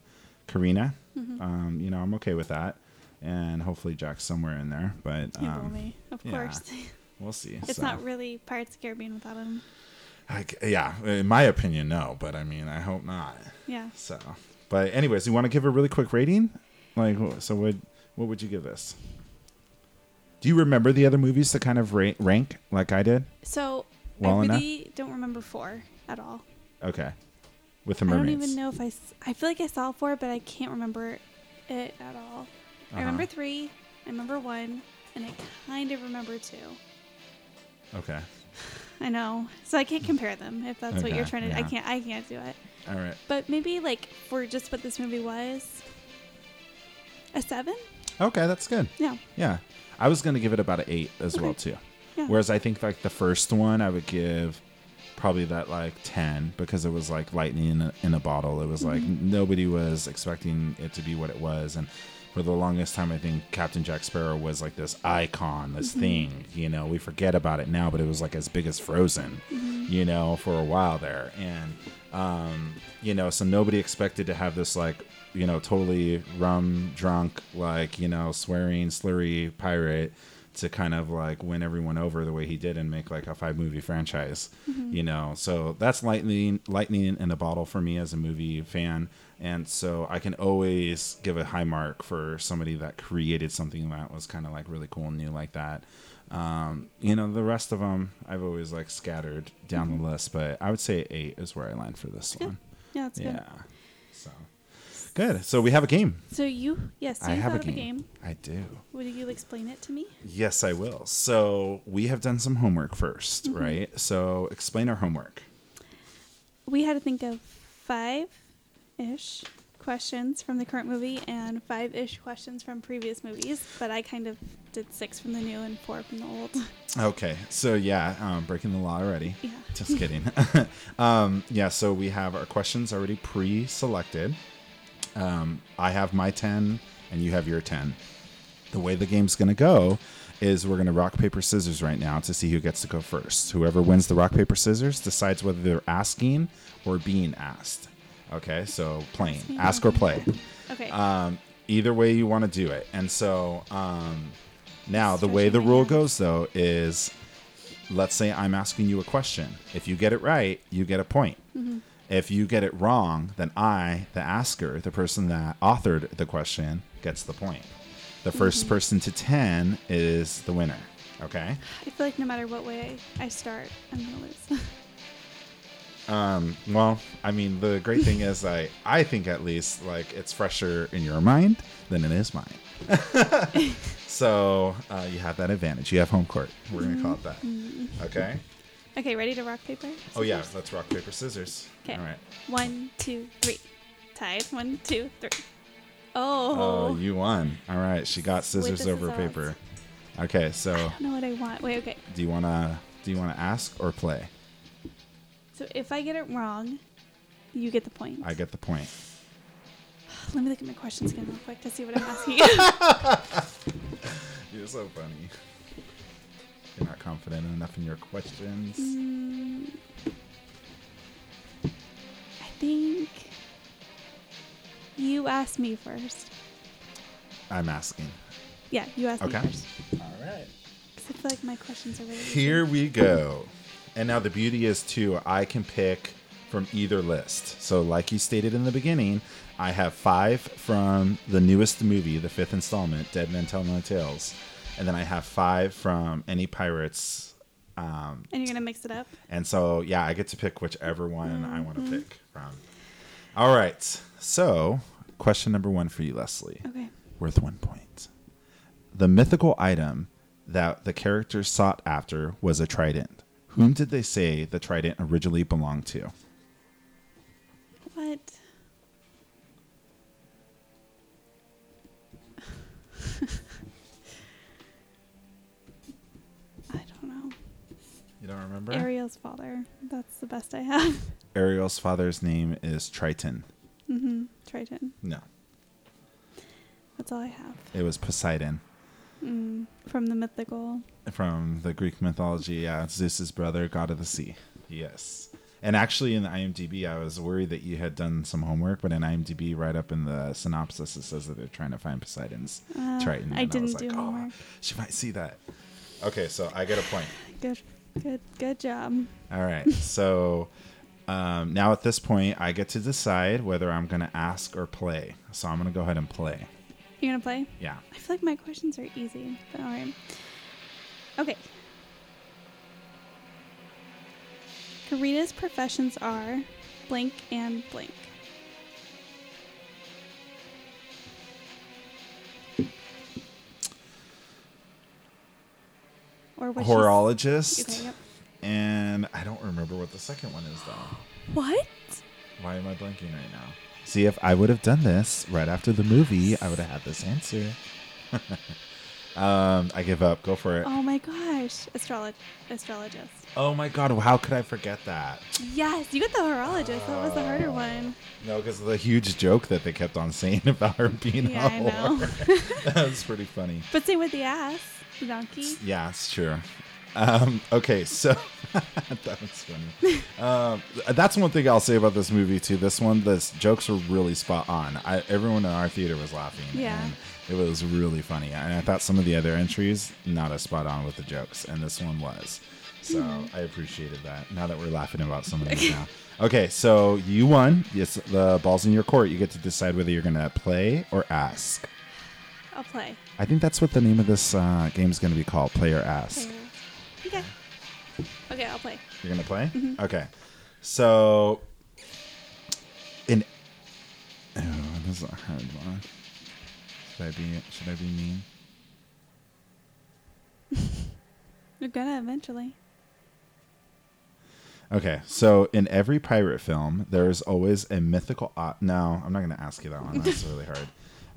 karina um, you know i'm okay with that and hopefully jack's somewhere in there but um, of yeah. course. we'll see It's So- not really Pirates of the Caribbean without him. Like, yeah, in my opinion, no. But I mean, I hope not. Yeah. So, but anyways, you want to give a really quick rating? Like, so what? What would you give this? Do you remember the other movies to kind of ra- rank like I did? So Well I enough? really don't remember four at all. Okay, with the I don't even know if I. s- I feel like I saw four, but I can't remember it at all. I remember Uh-huh. three. I remember one, and I kind of remember two. Okay, I know, so I can't compare them. If that's what you're trying to, I can't. I can't do it. all right. But maybe like for just what this movie was, a seven. Okay, that's good. Yeah. Yeah, I was gonna give it about an eight as well too. Yeah. Whereas I think like the first one, I would give probably that like 10 because it was like lightning in a, in a bottle. It was like mm-hmm. nobody was expecting it to be what it was. And for the longest time, I think Captain Jack Sparrow was like this icon, this mm-hmm. thing. You know, we forget about it now, but it was like as big as Frozen, mm-hmm. you know, for a while there. And, um, you know, so nobody expected to have this like, you know, totally rum drunk, like, you know, swearing, slurry pirate to kind of like win everyone over the way he did and make like a five movie franchise, you know. So that's lightning, lightning in a bottle for me as a movie fan, and so I can always give a high mark for somebody that created something that was kind of like really cool and new like that. Um, you know, the rest of them I've always like scattered down the list, but I would say eight is where I land for this Good. one. Yeah, that's good. Yeah. So good. So we have a game. So you, yes, you I have, a of game. I do. Will you explain it to me? Yes, I will. So we have done some homework 1st Mm-hmm. right? So explain our homework. We had to think of five ish questions from the current movie and five ish questions from previous movies, but I kind of did six from the new and four from the old. Okay. So yeah, um, breaking the law already. Yeah. Just kidding. um, yeah. So we have our questions already pre-selected. Um, I have my ten, and you have your ten. The way the game's gonna go is we're gonna rock paper scissors right now to see who gets to go first. Whoever wins the rock paper scissors decides whether they're asking or being asked. Okay. So playing, ask or play. Okay. um, either way you want to do it. And so um, now the way the rule goes though is, let's say I'm asking you a question. If you get it right, you get a point. Mm-hmm. If you get it wrong, then I, the asker, the person that authored the question, gets the point. The 1st Mm-hmm. person to ten is the winner. Okay. I feel like no matter what way I start, I'm gonna lose. Um, well, I mean, the great thing is, I I think at least like it's fresher in your mind than it is mine. so uh, you have that advantage. You have home court. We're gonna call it that. Okay. Okay, ready to rock paper? Oh yeah, scissors? let's rock paper scissors. Okay. All right. One, two, three. Tied. One, two, three. Oh, Oh. you won. All right. She got scissors over scissors. paper. Okay. So I don't know what I want. Wait, okay. do you wanna do you wanna ask or play? So if I get it wrong, you get the point. I get the point. Let me look at my questions again real quick to see what I'm asking. You're so funny. You're not confident enough in your questions. Mm, I think you asked me first. I'm asking. Yeah, you asked Okay. me first. All right. 'Cause I feel like my questions are really easy. Here we go. And now the beauty is too, I can pick from either list. So, like you stated in the beginning, I have five from the newest movie, the fifth installment, Dead Men Tell No Tales, and then I have five from any pirates. Um, And you're gonna mix it up. and so, yeah, I get to pick whichever one I want to pick from. All right. So, question number one for you, Lesley Okay. worth one point. The mythical item that the characters sought after was a trident. Whom did they say the trident originally belonged to? What? remember? Ariel's father. That's the best I have. Ariel's father's name is Triton. mm-hmm. Triton. No, That's all I have. it was Poseidon Mm, from the mythical. from the Greek mythology. Yeah, Zeus's brother, god of the sea. Yes. And actually, in the IMDb, I was worried that you had done some homework, but in IMDb, right up in the synopsis, it says that they're trying to find Poseidon's Uh, Triton. I and didn't do oh, homework. she might see that. Okay, so I get a point. Good, good, good job. All right. So um, now at this point, I get to decide whether I'm going to ask or play. So I'm going to go ahead and play. You're gonna play? Yeah. I feel like my questions are easy, but all right. Okay. Karina's professions are blank and blank. Or what? Horologist. Okay, yep. And I don't remember what the second one is, though. What? Why am I blanking right now? See, if I would have done this right after the movie, I would have had this answer. um, I give up. Go for it. Oh my gosh. Astrolog- astrologist. Oh my god, how could I forget that? Yes, you got the horologist. That was the harder one. No, because of the huge joke that they kept on saying about her being Yeah, a I know. whore. that was pretty funny. But same with the ass, donkey. Yeah, it's true. Um, okay, so that was funny. Um, that's one thing I'll say about this movie too. This one, the jokes were really spot on. I, everyone in our theater was laughing. Yeah. it was really funny. And I thought some of the other entries not as spot on with the jokes, and this one was. So I appreciated that. Now that we're laughing about some of these now. Okay, so you won. Yes, the ball's in your court. You get to decide whether you're going to play or ask. I'll play. I think that's what the name of this uh, game is going to be called. Player ask. Okay. Okay, I'll play. You're gonna play? Okay. So in oh, this is a hard one. Should I be should I be mean? You're gonna eventually. Okay, so in every pirate film, there's always a mythical. O- no, I'm not going to ask you that one. That's really hard.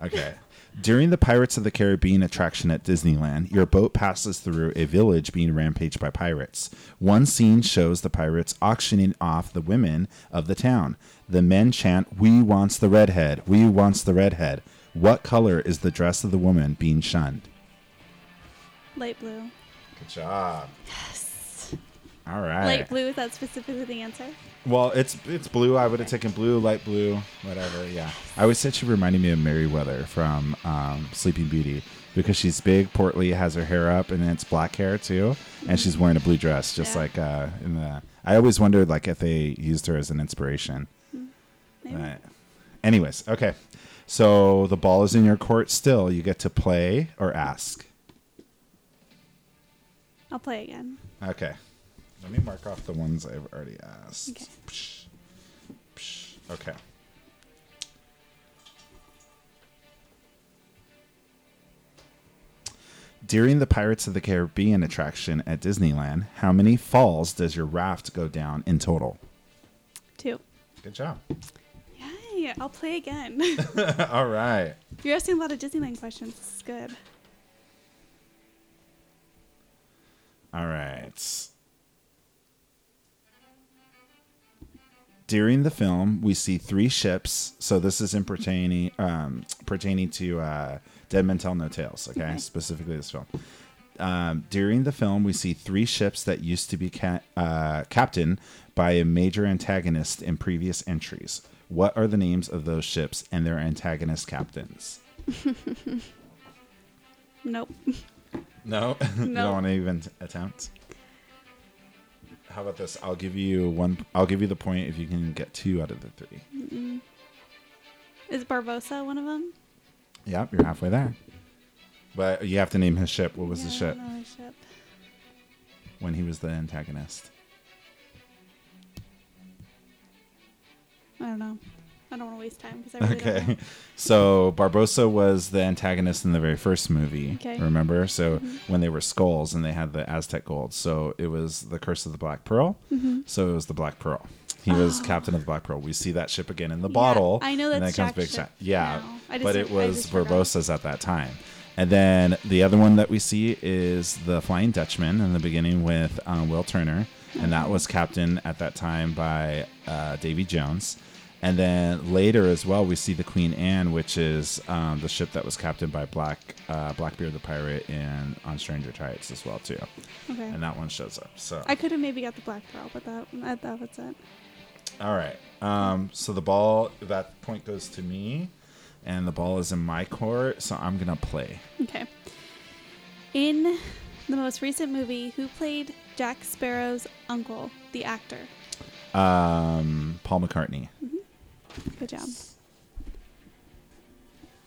Okay. During the Pirates of the Caribbean attraction at Disneyland, your boat passes through a village being rampaged by pirates. One scene shows the pirates auctioning off the women of the town. The men chant, We wants the redhead, we wants the redhead. What color is the dress of the woman being shunned? Light blue. Good job. Yes. All right. Light blue. Is that specifically the answer? Well, it's it's blue. I would have taken blue, light blue, whatever. Yeah, I always said she reminded me of Merryweather from um, Sleeping Beauty because she's big, portly, has her hair up, and it's black hair too, and she's wearing a blue dress, just Yeah. like uh, in the. I always wondered like if they used her as an inspiration. Right. Anyways, okay. So the ball is in your court still. You get to play or ask. I'll play again. Okay. Let me mark off the ones I've already asked. Okay. Psh, psh. Okay. During the Pirates of the Caribbean attraction at Disneyland, how many falls does your raft go down in total? Two. Good job. Yay! I'll play again. All right. You're asking a lot of Disneyland questions. This is good. All right. During the film, we see three ships. So this is in pertaining um, pertaining to uh, Dead Men Tell No Tales. Okay, Okay. specifically this film. Um, during the film, we see three ships that used to be ca- uh, captained by a major antagonist in previous entries. What are the names of those ships and their antagonist captains? Nope. No, you don't want to even attempt. How about this? I'll give you one. I'll give you the point if you can get two out of the three. Is Barbossa one of them? Yep, you're halfway there. But you have to name his ship. What was the Yeah, I ship his ship. when he was the antagonist? I don't know. I don't want to waste time because I really don't Okay, know. so Barbossa was the antagonist in the very first movie. Okay. Mm-hmm. Remember? So when they were skulls and they had the Aztec gold, so it was the Curse of the Black Pearl. Mm-hmm. So it was the Black Pearl. He was captain of the Black Pearl. We see that ship again in the Oh. Bottle. I know and that's then it comes Jack's Big ship Shot. Yeah, now. I just but didn't- it I was just forgot. Barbossa's at that time. And then the other one that we see is the Flying Dutchman in the beginning with um, Will Turner, and that was captained at that time by uh, Davy Jones. And then later as well, we see the Queen Anne, which is um, the ship that was captained by Black uh, Blackbeard the pirate in on Stranger Tides as well too. Okay. And that one shows up. So I could have maybe got the black pearl, but that that, that was it. All right. Um, so the ball, that point goes to me, and the ball is in my court. So I'm gonna play. Okay. In the most recent movie, who played Jack Sparrow's uncle, the actor? Um, Paul McCartney. Good job.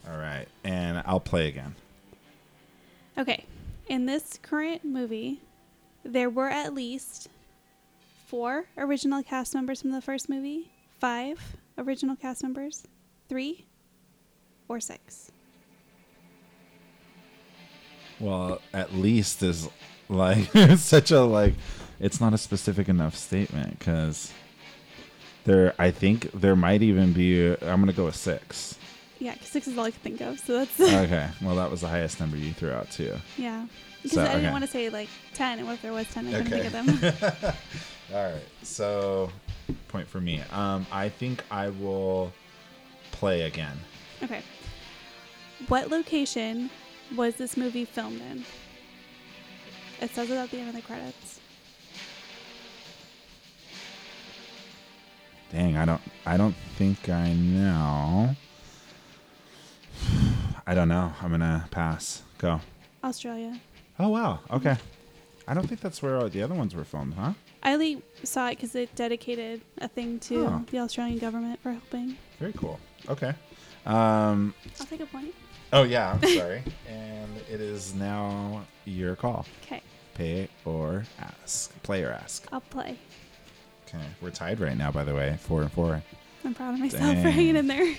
All right, and I'll play again. Okay. In this current movie, there were at least four original cast members from the first movie, five original cast members, three, or six. Well, at least is like such a like. It's not a specific enough statement because there. I think there might even be. I'm gonna go with six. Yeah, cause six is all I could think of. So that's okay. Well, that was the highest number you threw out too. yeah. Because So, I didn't okay. want to say like ten, and what if there was ten? I couldn't Okay. think of them. All right. So, point for me. Um, I think I will play again. okay. What location was this movie filmed in? It says it at the end of the credits. Dang, I don't. I don't think I know. I don't know. I'm gonna pass. Go. Australia. Oh wow. Okay. I don't think that's where all the other ones were filmed, huh? I only saw it because it dedicated a thing to Oh. the Australian government for helping. Very cool. Okay. Um. I'll take a point. Oh yeah. I'm sorry. and it is now your call. Okay, Pay or ask. Play or ask. I'll play. Okay. We're tied right now, by the way. Four and four. I'm proud of myself for Dang. hanging in there.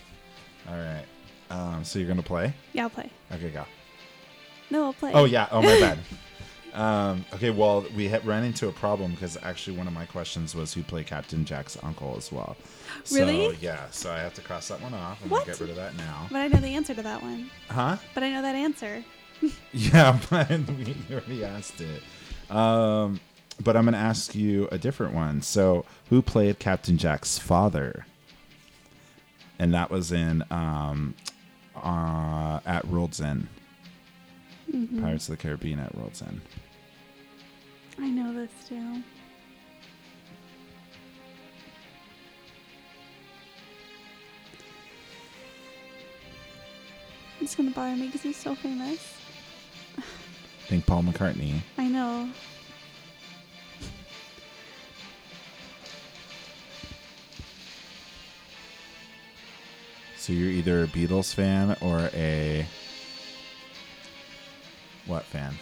All right. Um. So you're gonna play? Yeah, I'll play. Okay. Go. No, I'll play. Oh yeah. Oh my bad. Um, okay, well, we had ran into a problem because actually one of my questions was who played Captain Jack's uncle as well. Really? So, yeah, so I have to cross that one off. I'm What? gonna get rid of that now. But I know the answer to that one. Huh? But I know that answer. Yeah, but we already asked it. Um, but I'm gonna ask you a different one. So, who played Captain Jack's father? And that was in um, uh, at World's End. Mm-hmm. Pirates of the Caribbean at World's End. I know this too. It's gonna bother me because he's so famous. I think Paul McCartney. I know. So you're either a Beatles fan or a what fan?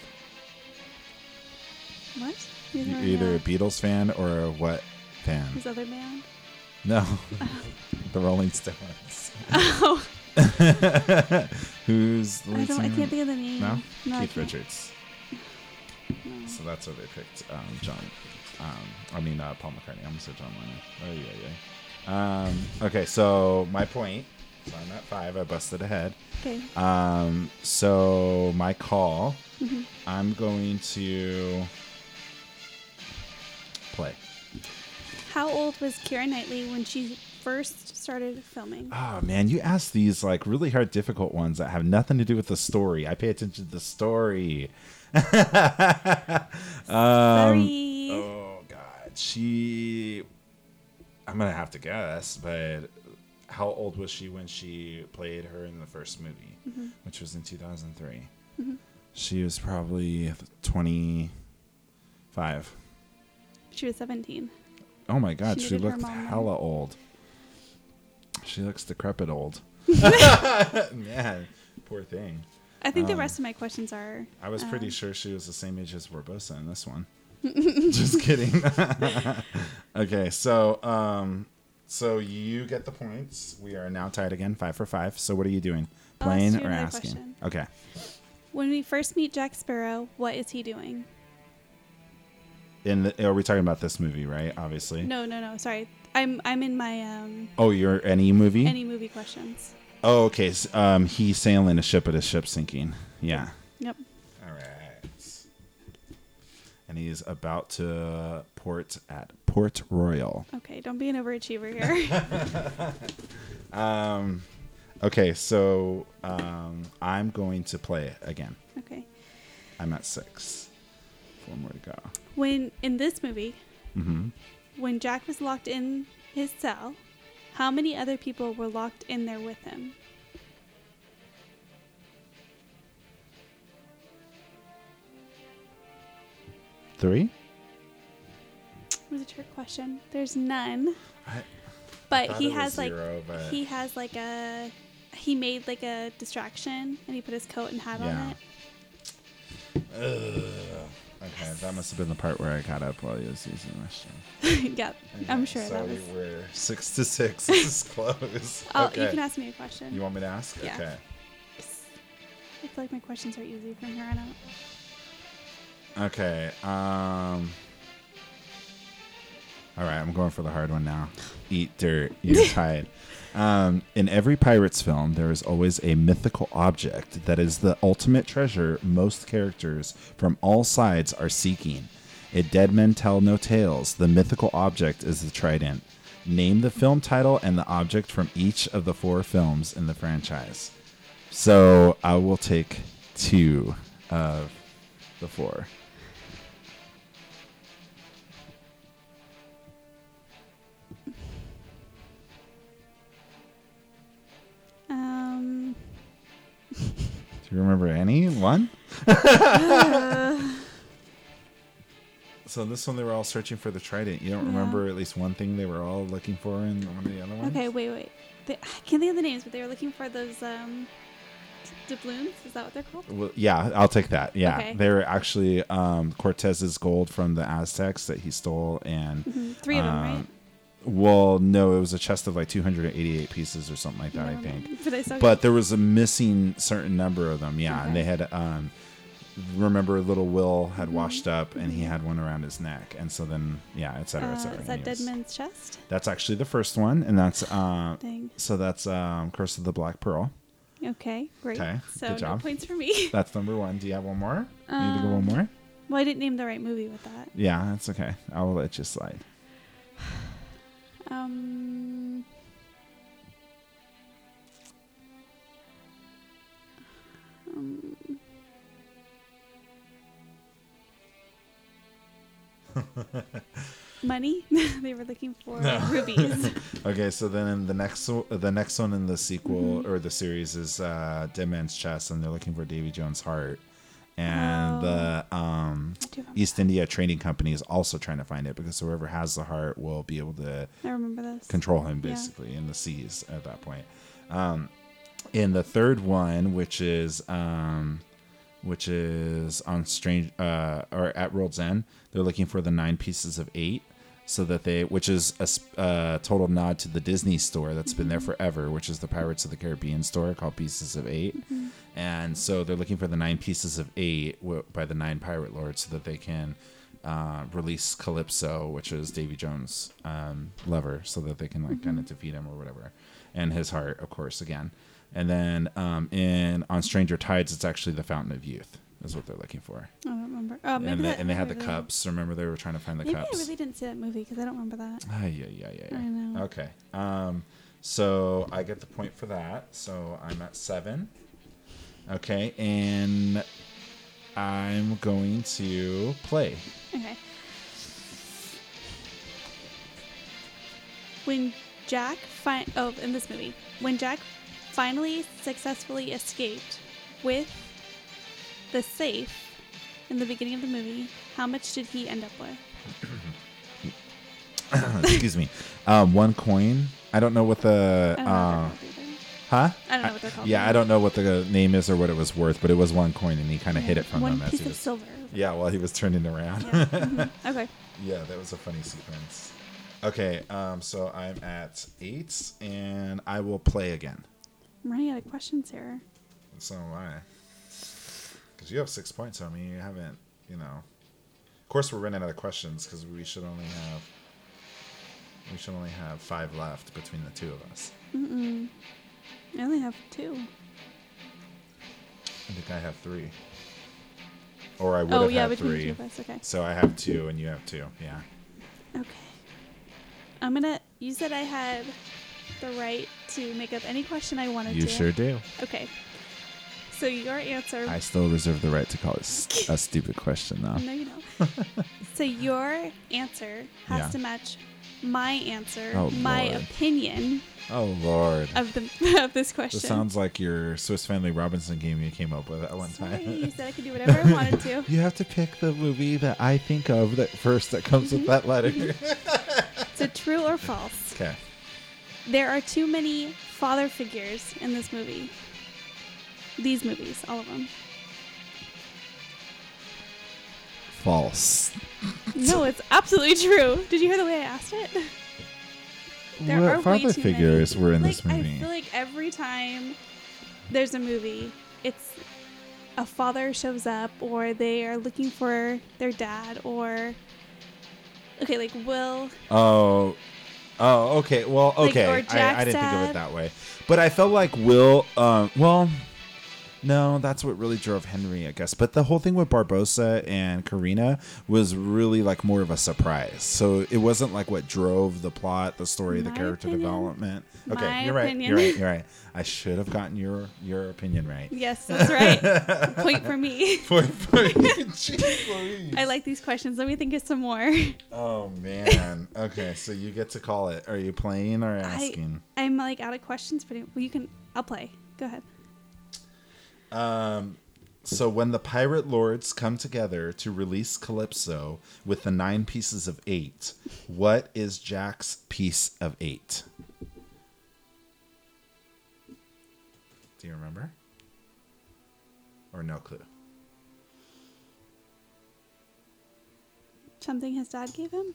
What? He's You're either a Beatles fan or a what fan? his other band. No, the Rolling Stones. Oh, Who's the I lead don't. I singer? can't think of the name. No, no I Keith can't. Richards. No. So that's what they picked. Um, John. Um, I mean uh, Paul McCartney. I almost said John Lennon. Oh yeah, yeah. Um, okay, so my point. So I'm at five. I busted ahead. Okay. Um, so my call, Mhm. I'm going to play. How old was Keira Knightley when she first started filming? Oh man, you ask these like really hard, difficult ones that have nothing to do with the story. I pay attention to the story. um, Sorry. oh god, she. I'm gonna have to guess, but how old was she when she played her in the first movie, Mm-hmm. which was in 2003? She was probably 25. She was 17. Oh my god, She she, looked hella old. She looks decrepit old. Man, poor thing. I think the Um, rest of my questions are. I was pretty um, sure she was the same age as Barbossa in this one. Just kidding. okay, so um, so you get the points. We are now tied again, five for five. So what are you doing? Playing or asking? question. Okay. When we first meet Jack Sparrow, what is he doing? In the, are we talking about this movie, right? Obviously. No, no, no. Sorry, I'm I'm in my um Oh, you're any movie? any movie questions. oh, okay. s um, he's sailing a ship, but his ship's sinking. Yeah. Yep. All right. And he's about to port at Port Royal. Okay, don't be an overachiever here. Um, okay, so um, I'm going to play it again. okay. I'm at six. Four more to go. When in this movie, hmm when Jack was locked in his cell, how many other people were locked in there with him? Three? It was a trick question. There's none. I, But thought he it has like zero, but- he has like a he made like a distraction and he put his coat and hat Yeah. on okay, that must have been the part where I got up while he was using the restroom. it. yep. I'm sure so that was. we were six to six. This is close. Oh, okay. you can ask me a question. You want me to ask? Yeah. Okay. I feel like my questions are easy from here on out. Okay. Um. All right, I'm going for the hard one now. Eat dirt. You're. Um, in every pirates film, there is always a mythical object that is the ultimate treasure most characters from all sides are seeking. A dead men tell no tales. The mythical object is the trident. Name the film title and the object from each of the four films in the franchise. So I will take two of the four. You remember any one? So this one, they were all searching for the trident. You don't Yeah. remember at least one thing they were all looking for in one of the other ones? okay, wait, wait. They, I can't think of the names, but they were looking for those um, doubloons. Is that what they're called? Well, yeah, I'll take that. Yeah, Okay. they were actually um, Cortez's gold from the Aztecs that he stole, and Mhm, Three of them, right? Um, well, no, it was a chest of like 288 pieces or something like that, I think. But I But there was a missing certain number of them. Yeah, and they had um, remember little Will had Mhm. washed up, and he had one around his neck, and so then yeah, et cetera, et uh, is that He Dead Man's Chest? That's actually the first one, and that's uh, so that's um, Curse of the Black Pearl. Okay, great. Okay, so good no job. points for me. That's number one. Do you have one more? you need to go one Um, more. well, I didn't name the right movie with that. Yeah, that's okay. I will let you slide. Um. um, Money? they were looking for No. rubies. Okay, so then in the next the next one in the sequel Mm-hmm. or the series is uh, Dead Man's Chest, and they're looking for Davy Jones' heart. And the um, I do remember East India Trading Company is also trying to find it because whoever has the heart will be able to I remember this. control him Yeah. basically in the seas at that point. Um, in the third one, which is um, which is on strange uh, or at World's End, they're looking for the nine pieces of eight, so that they, which is a uh, total nod to the Disney store that's been there forever, which is the Pirates of the Caribbean store called Pieces of 8 and so they're looking for the nine pieces of eight by the nine pirate lords, so that they can. Uh, release Calypso, which is Davy Jones' um, lover, so that they can like kind of defeat him or whatever, and his heart, of course, again. And then um, in on Stranger Tides, it's actually the Fountain of Youth is what they're looking for. I don't remember. Oh, maybe and they, and they had the really- cups. Remember, they were trying to find the Maybe cups. I really didn't see that movie because I don't remember that. Ah, yeah, yeah, yeah, yeah. I know. Okay. Um, so I get the point for that. So I'm at seven. Okay, and I'm going to play. Okay. When Jack fi- oh in this movie when Jack finally successfully escaped with the safe in the beginning of the movie, how much did he end up with? Excuse me. Um, one coin. I don't know what the. I don't know Uh, huh? I don't know what they're called. Yeah, I don't know what the name is or what it was worth, but it was one coin, and he kind of hid it from One them as piece he of was. silver. Yeah, while he was turning around. Yeah. mhm. Okay. Yeah, that was a funny sequence. Okay, um, so I'm at eight, and I will play again. I'm running out of questions here. So am I. Because you have six points on me. You haven't, you know. Of course, we're running out of questions because we should only have. We should only have five left between the two of us. Mm-mm. I only have two. I think I have three. Or I would Oh have yeah, had three. the two of. Okay. So I have two, and you have two. Yeah. Okay. I'm gonna. You said I had the right to make up any question I wanted You to. sure do. Okay. So your answer. I still reserve the right to call it a stupid question, though. No, you don't. so your answer has Yeah. to match my answer, Oh, my Lord. opinion Oh Lord. of the of this question. This sounds like your Swiss Family Robinson game you came up with at one Sorry, time. you said I could do whatever I wanted to. You have to pick the movie that I think of that first that comes with mm-hmm. that letter. So true or false? okay. There are too many father figures in this movie. These movies, all of them. False. No, it's absolutely true. Did you hear the way I asked it? There what are way father too figures many. were in like, this movie? I feel like every time there's a movie, it's a father shows up, or they are looking for their dad, or Okay, like Will. Oh, oh, okay. Well, Like, okay. or I, I didn't think of it that way, but I felt like Will. Um, well, no, that's what really drove Henry, I guess. But the whole thing with Barbossa and Karina was really like more of a surprise. So it wasn't like what drove the plot, the story, the character opinion. development. Okay, My you're right. opinion. You're right. You're right. I should have gotten your your opinion right. Yes, that's right. Point for me. For- for- Jeez I like these questions. Let me think of some more. Oh man. Okay, so you get to call it. Are you playing or I, asking? I'm like out of questions, but well, you can. I'll play. Go ahead. Um, so when the pirate lords come together to release Calypso with the nine pieces of eight, what is Jack's piece of eight? Do you remember? Or no clue? Something his dad gave him.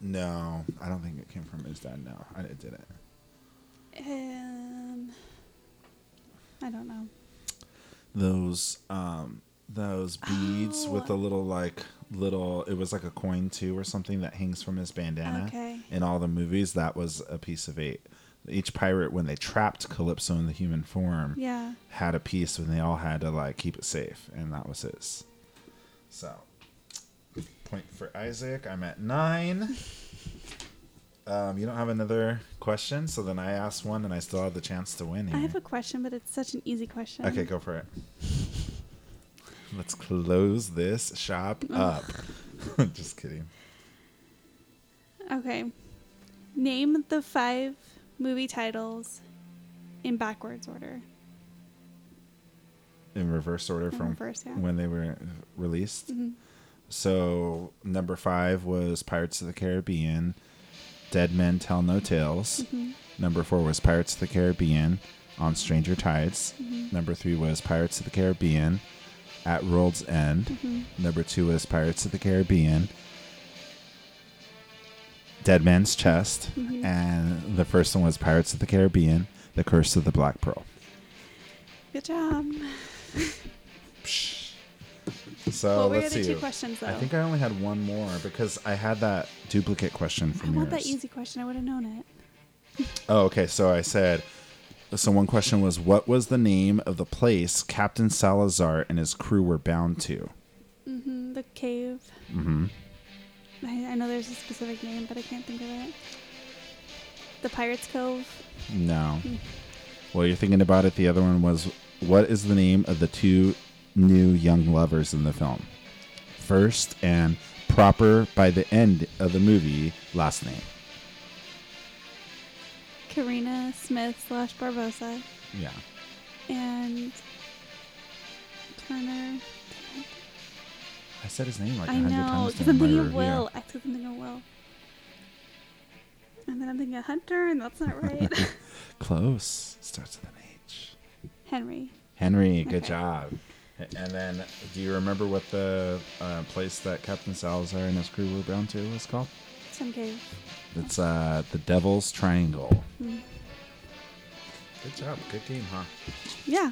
No, I don't think it came from his dad. No, I it didn't. Um, I don't know. Those um those beads with Oh. the little like little it was like a coin too or something that hangs from his bandana Okay. in all the movies that was a piece of eight each pirate when they trapped calypso in the human form Yeah. had a piece when they all had to like keep it safe and that was his so point for isaac i'm at nine um, you don't have another question so then i asked one and i still have the chance to win here. I have a question, but it's such an easy question. Okay, go for it. Let's close this shop up. Just kidding. Okay. Name the five movie titles in backwards order. In reverse order In from reverse, yeah. when they were released. Mhm. So number five was Pirates of the Caribbean. Dead Men Tell No Tales. Mhm. Number four was Pirates of the Caribbean on Stranger Tides. Mhm. Number three was Pirates of the Caribbean at World's End. Mhm. Number two was Pirates of the Caribbean. Dead Man's Chest. Mhm. And the first one was Pirates of the Caribbean, The Curse of the Black Pearl. Good job. So what were let's the see. two questions though? I think I only had one more because I had that duplicate question from I from want yours. that easy question. I would have known it. Oh, okay. So I said, so one question was, what was the name of the place Captain Salazar and his crew were bound to? hmm The cave. Mm-hmm. I, I know there's a specific name, but I can't think of it. The Pirates Cove. No. Hmm. Well, you're thinking about it. The other one was, what is the name of the two new young lovers in the film? First and proper by the end of the movie, last name. Karina Smith slash Barbossa Yeah. and Turner. I said his name like a I hundred times. because during I'm thinking of. Will. I keep thinking of Will. And then I'm thinking of Hunter, and that's not right. Close. Starts with an H. Henry. Henry, good Okay. job. And then, do you remember what the uh, place that Captain Salazar and his crew were bound to was called? Sun Cave. It's uh, the Devil's Triangle. Hmm. Good job. Good game, huh? Yeah.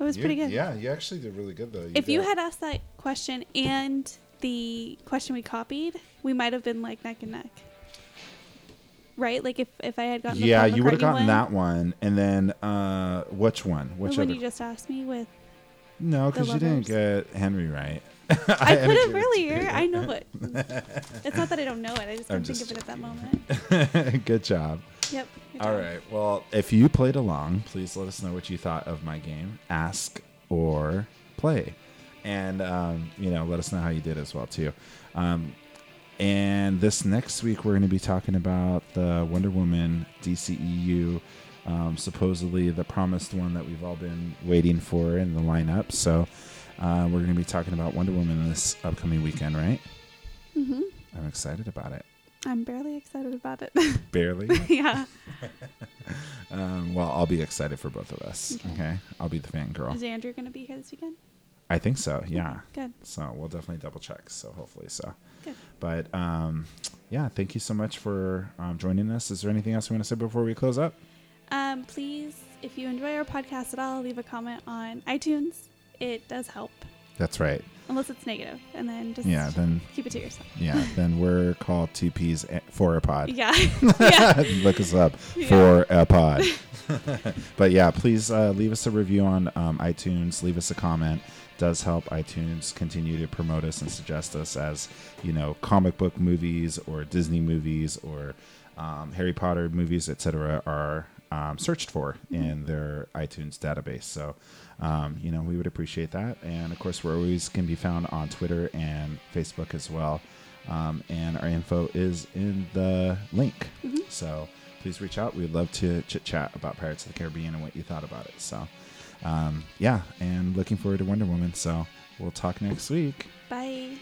It was You- pretty good. Yeah, you actually did really good though. If you got- had asked that question and the question we copied, we might have been like neck and neck. Right? Like if, if I had gotten the yeah, Paul you would have McCartney gotten one, that one, and then uh, which one? the Which one other? you just asked me with. No, because you didn't get Henry right. I to it earlier. I know it. it's not that I don't know it. I just don't think of it at that moment. good job. Yep. good All job. right. Well, if you played along, please let us know what you thought of my game. Ask or play, and um, you know, let us know how you did as well too. Um, and this next week, we're going to be talking about the Wonder Woman DCEU, um, supposedly the promised one that we've all been waiting for in the lineup. So uh, we're going to be talking about Wonder Woman this upcoming weekend, right? hmm I'm excited about it. I'm barely excited about it. Barely. yeah. Um, well, I'll be excited for both of us. Okay. Okay, I'll be the fangirl. Is Andrew going to be here this weekend? I think so. Yeah. Good. So we'll definitely double check. So hopefully so. Good. But um, yeah, thank you so much for um, joining us. Is there anything else you want to say before we close up? Um, please, if you enjoy our podcast at all, leave a comment on iTunes. It does help. That's right. unless it's negative, and then just Yeah, then keep it to yourself. yeah, then we're called two P's for a pod. Yeah, yeah. Look us up Yeah. for a pod. but yeah, please uh, leave us a review on um, iTunes. Leave us a comment. Does help iTunes continue to promote us and suggest us as you know comic book movies or Disney movies or um, Harry Potter movies, etc. are um, searched for in their iTunes database. So um, you know we would appreciate that. And of course, we're always can be found on Twitter and Facebook as well. Um, and our info is in the link. So please reach out. We'd love to chit chat about Pirates of the Caribbean and what you thought about it. So, um, yeah, and looking forward to Wonder Woman. So we'll talk next week. Bye.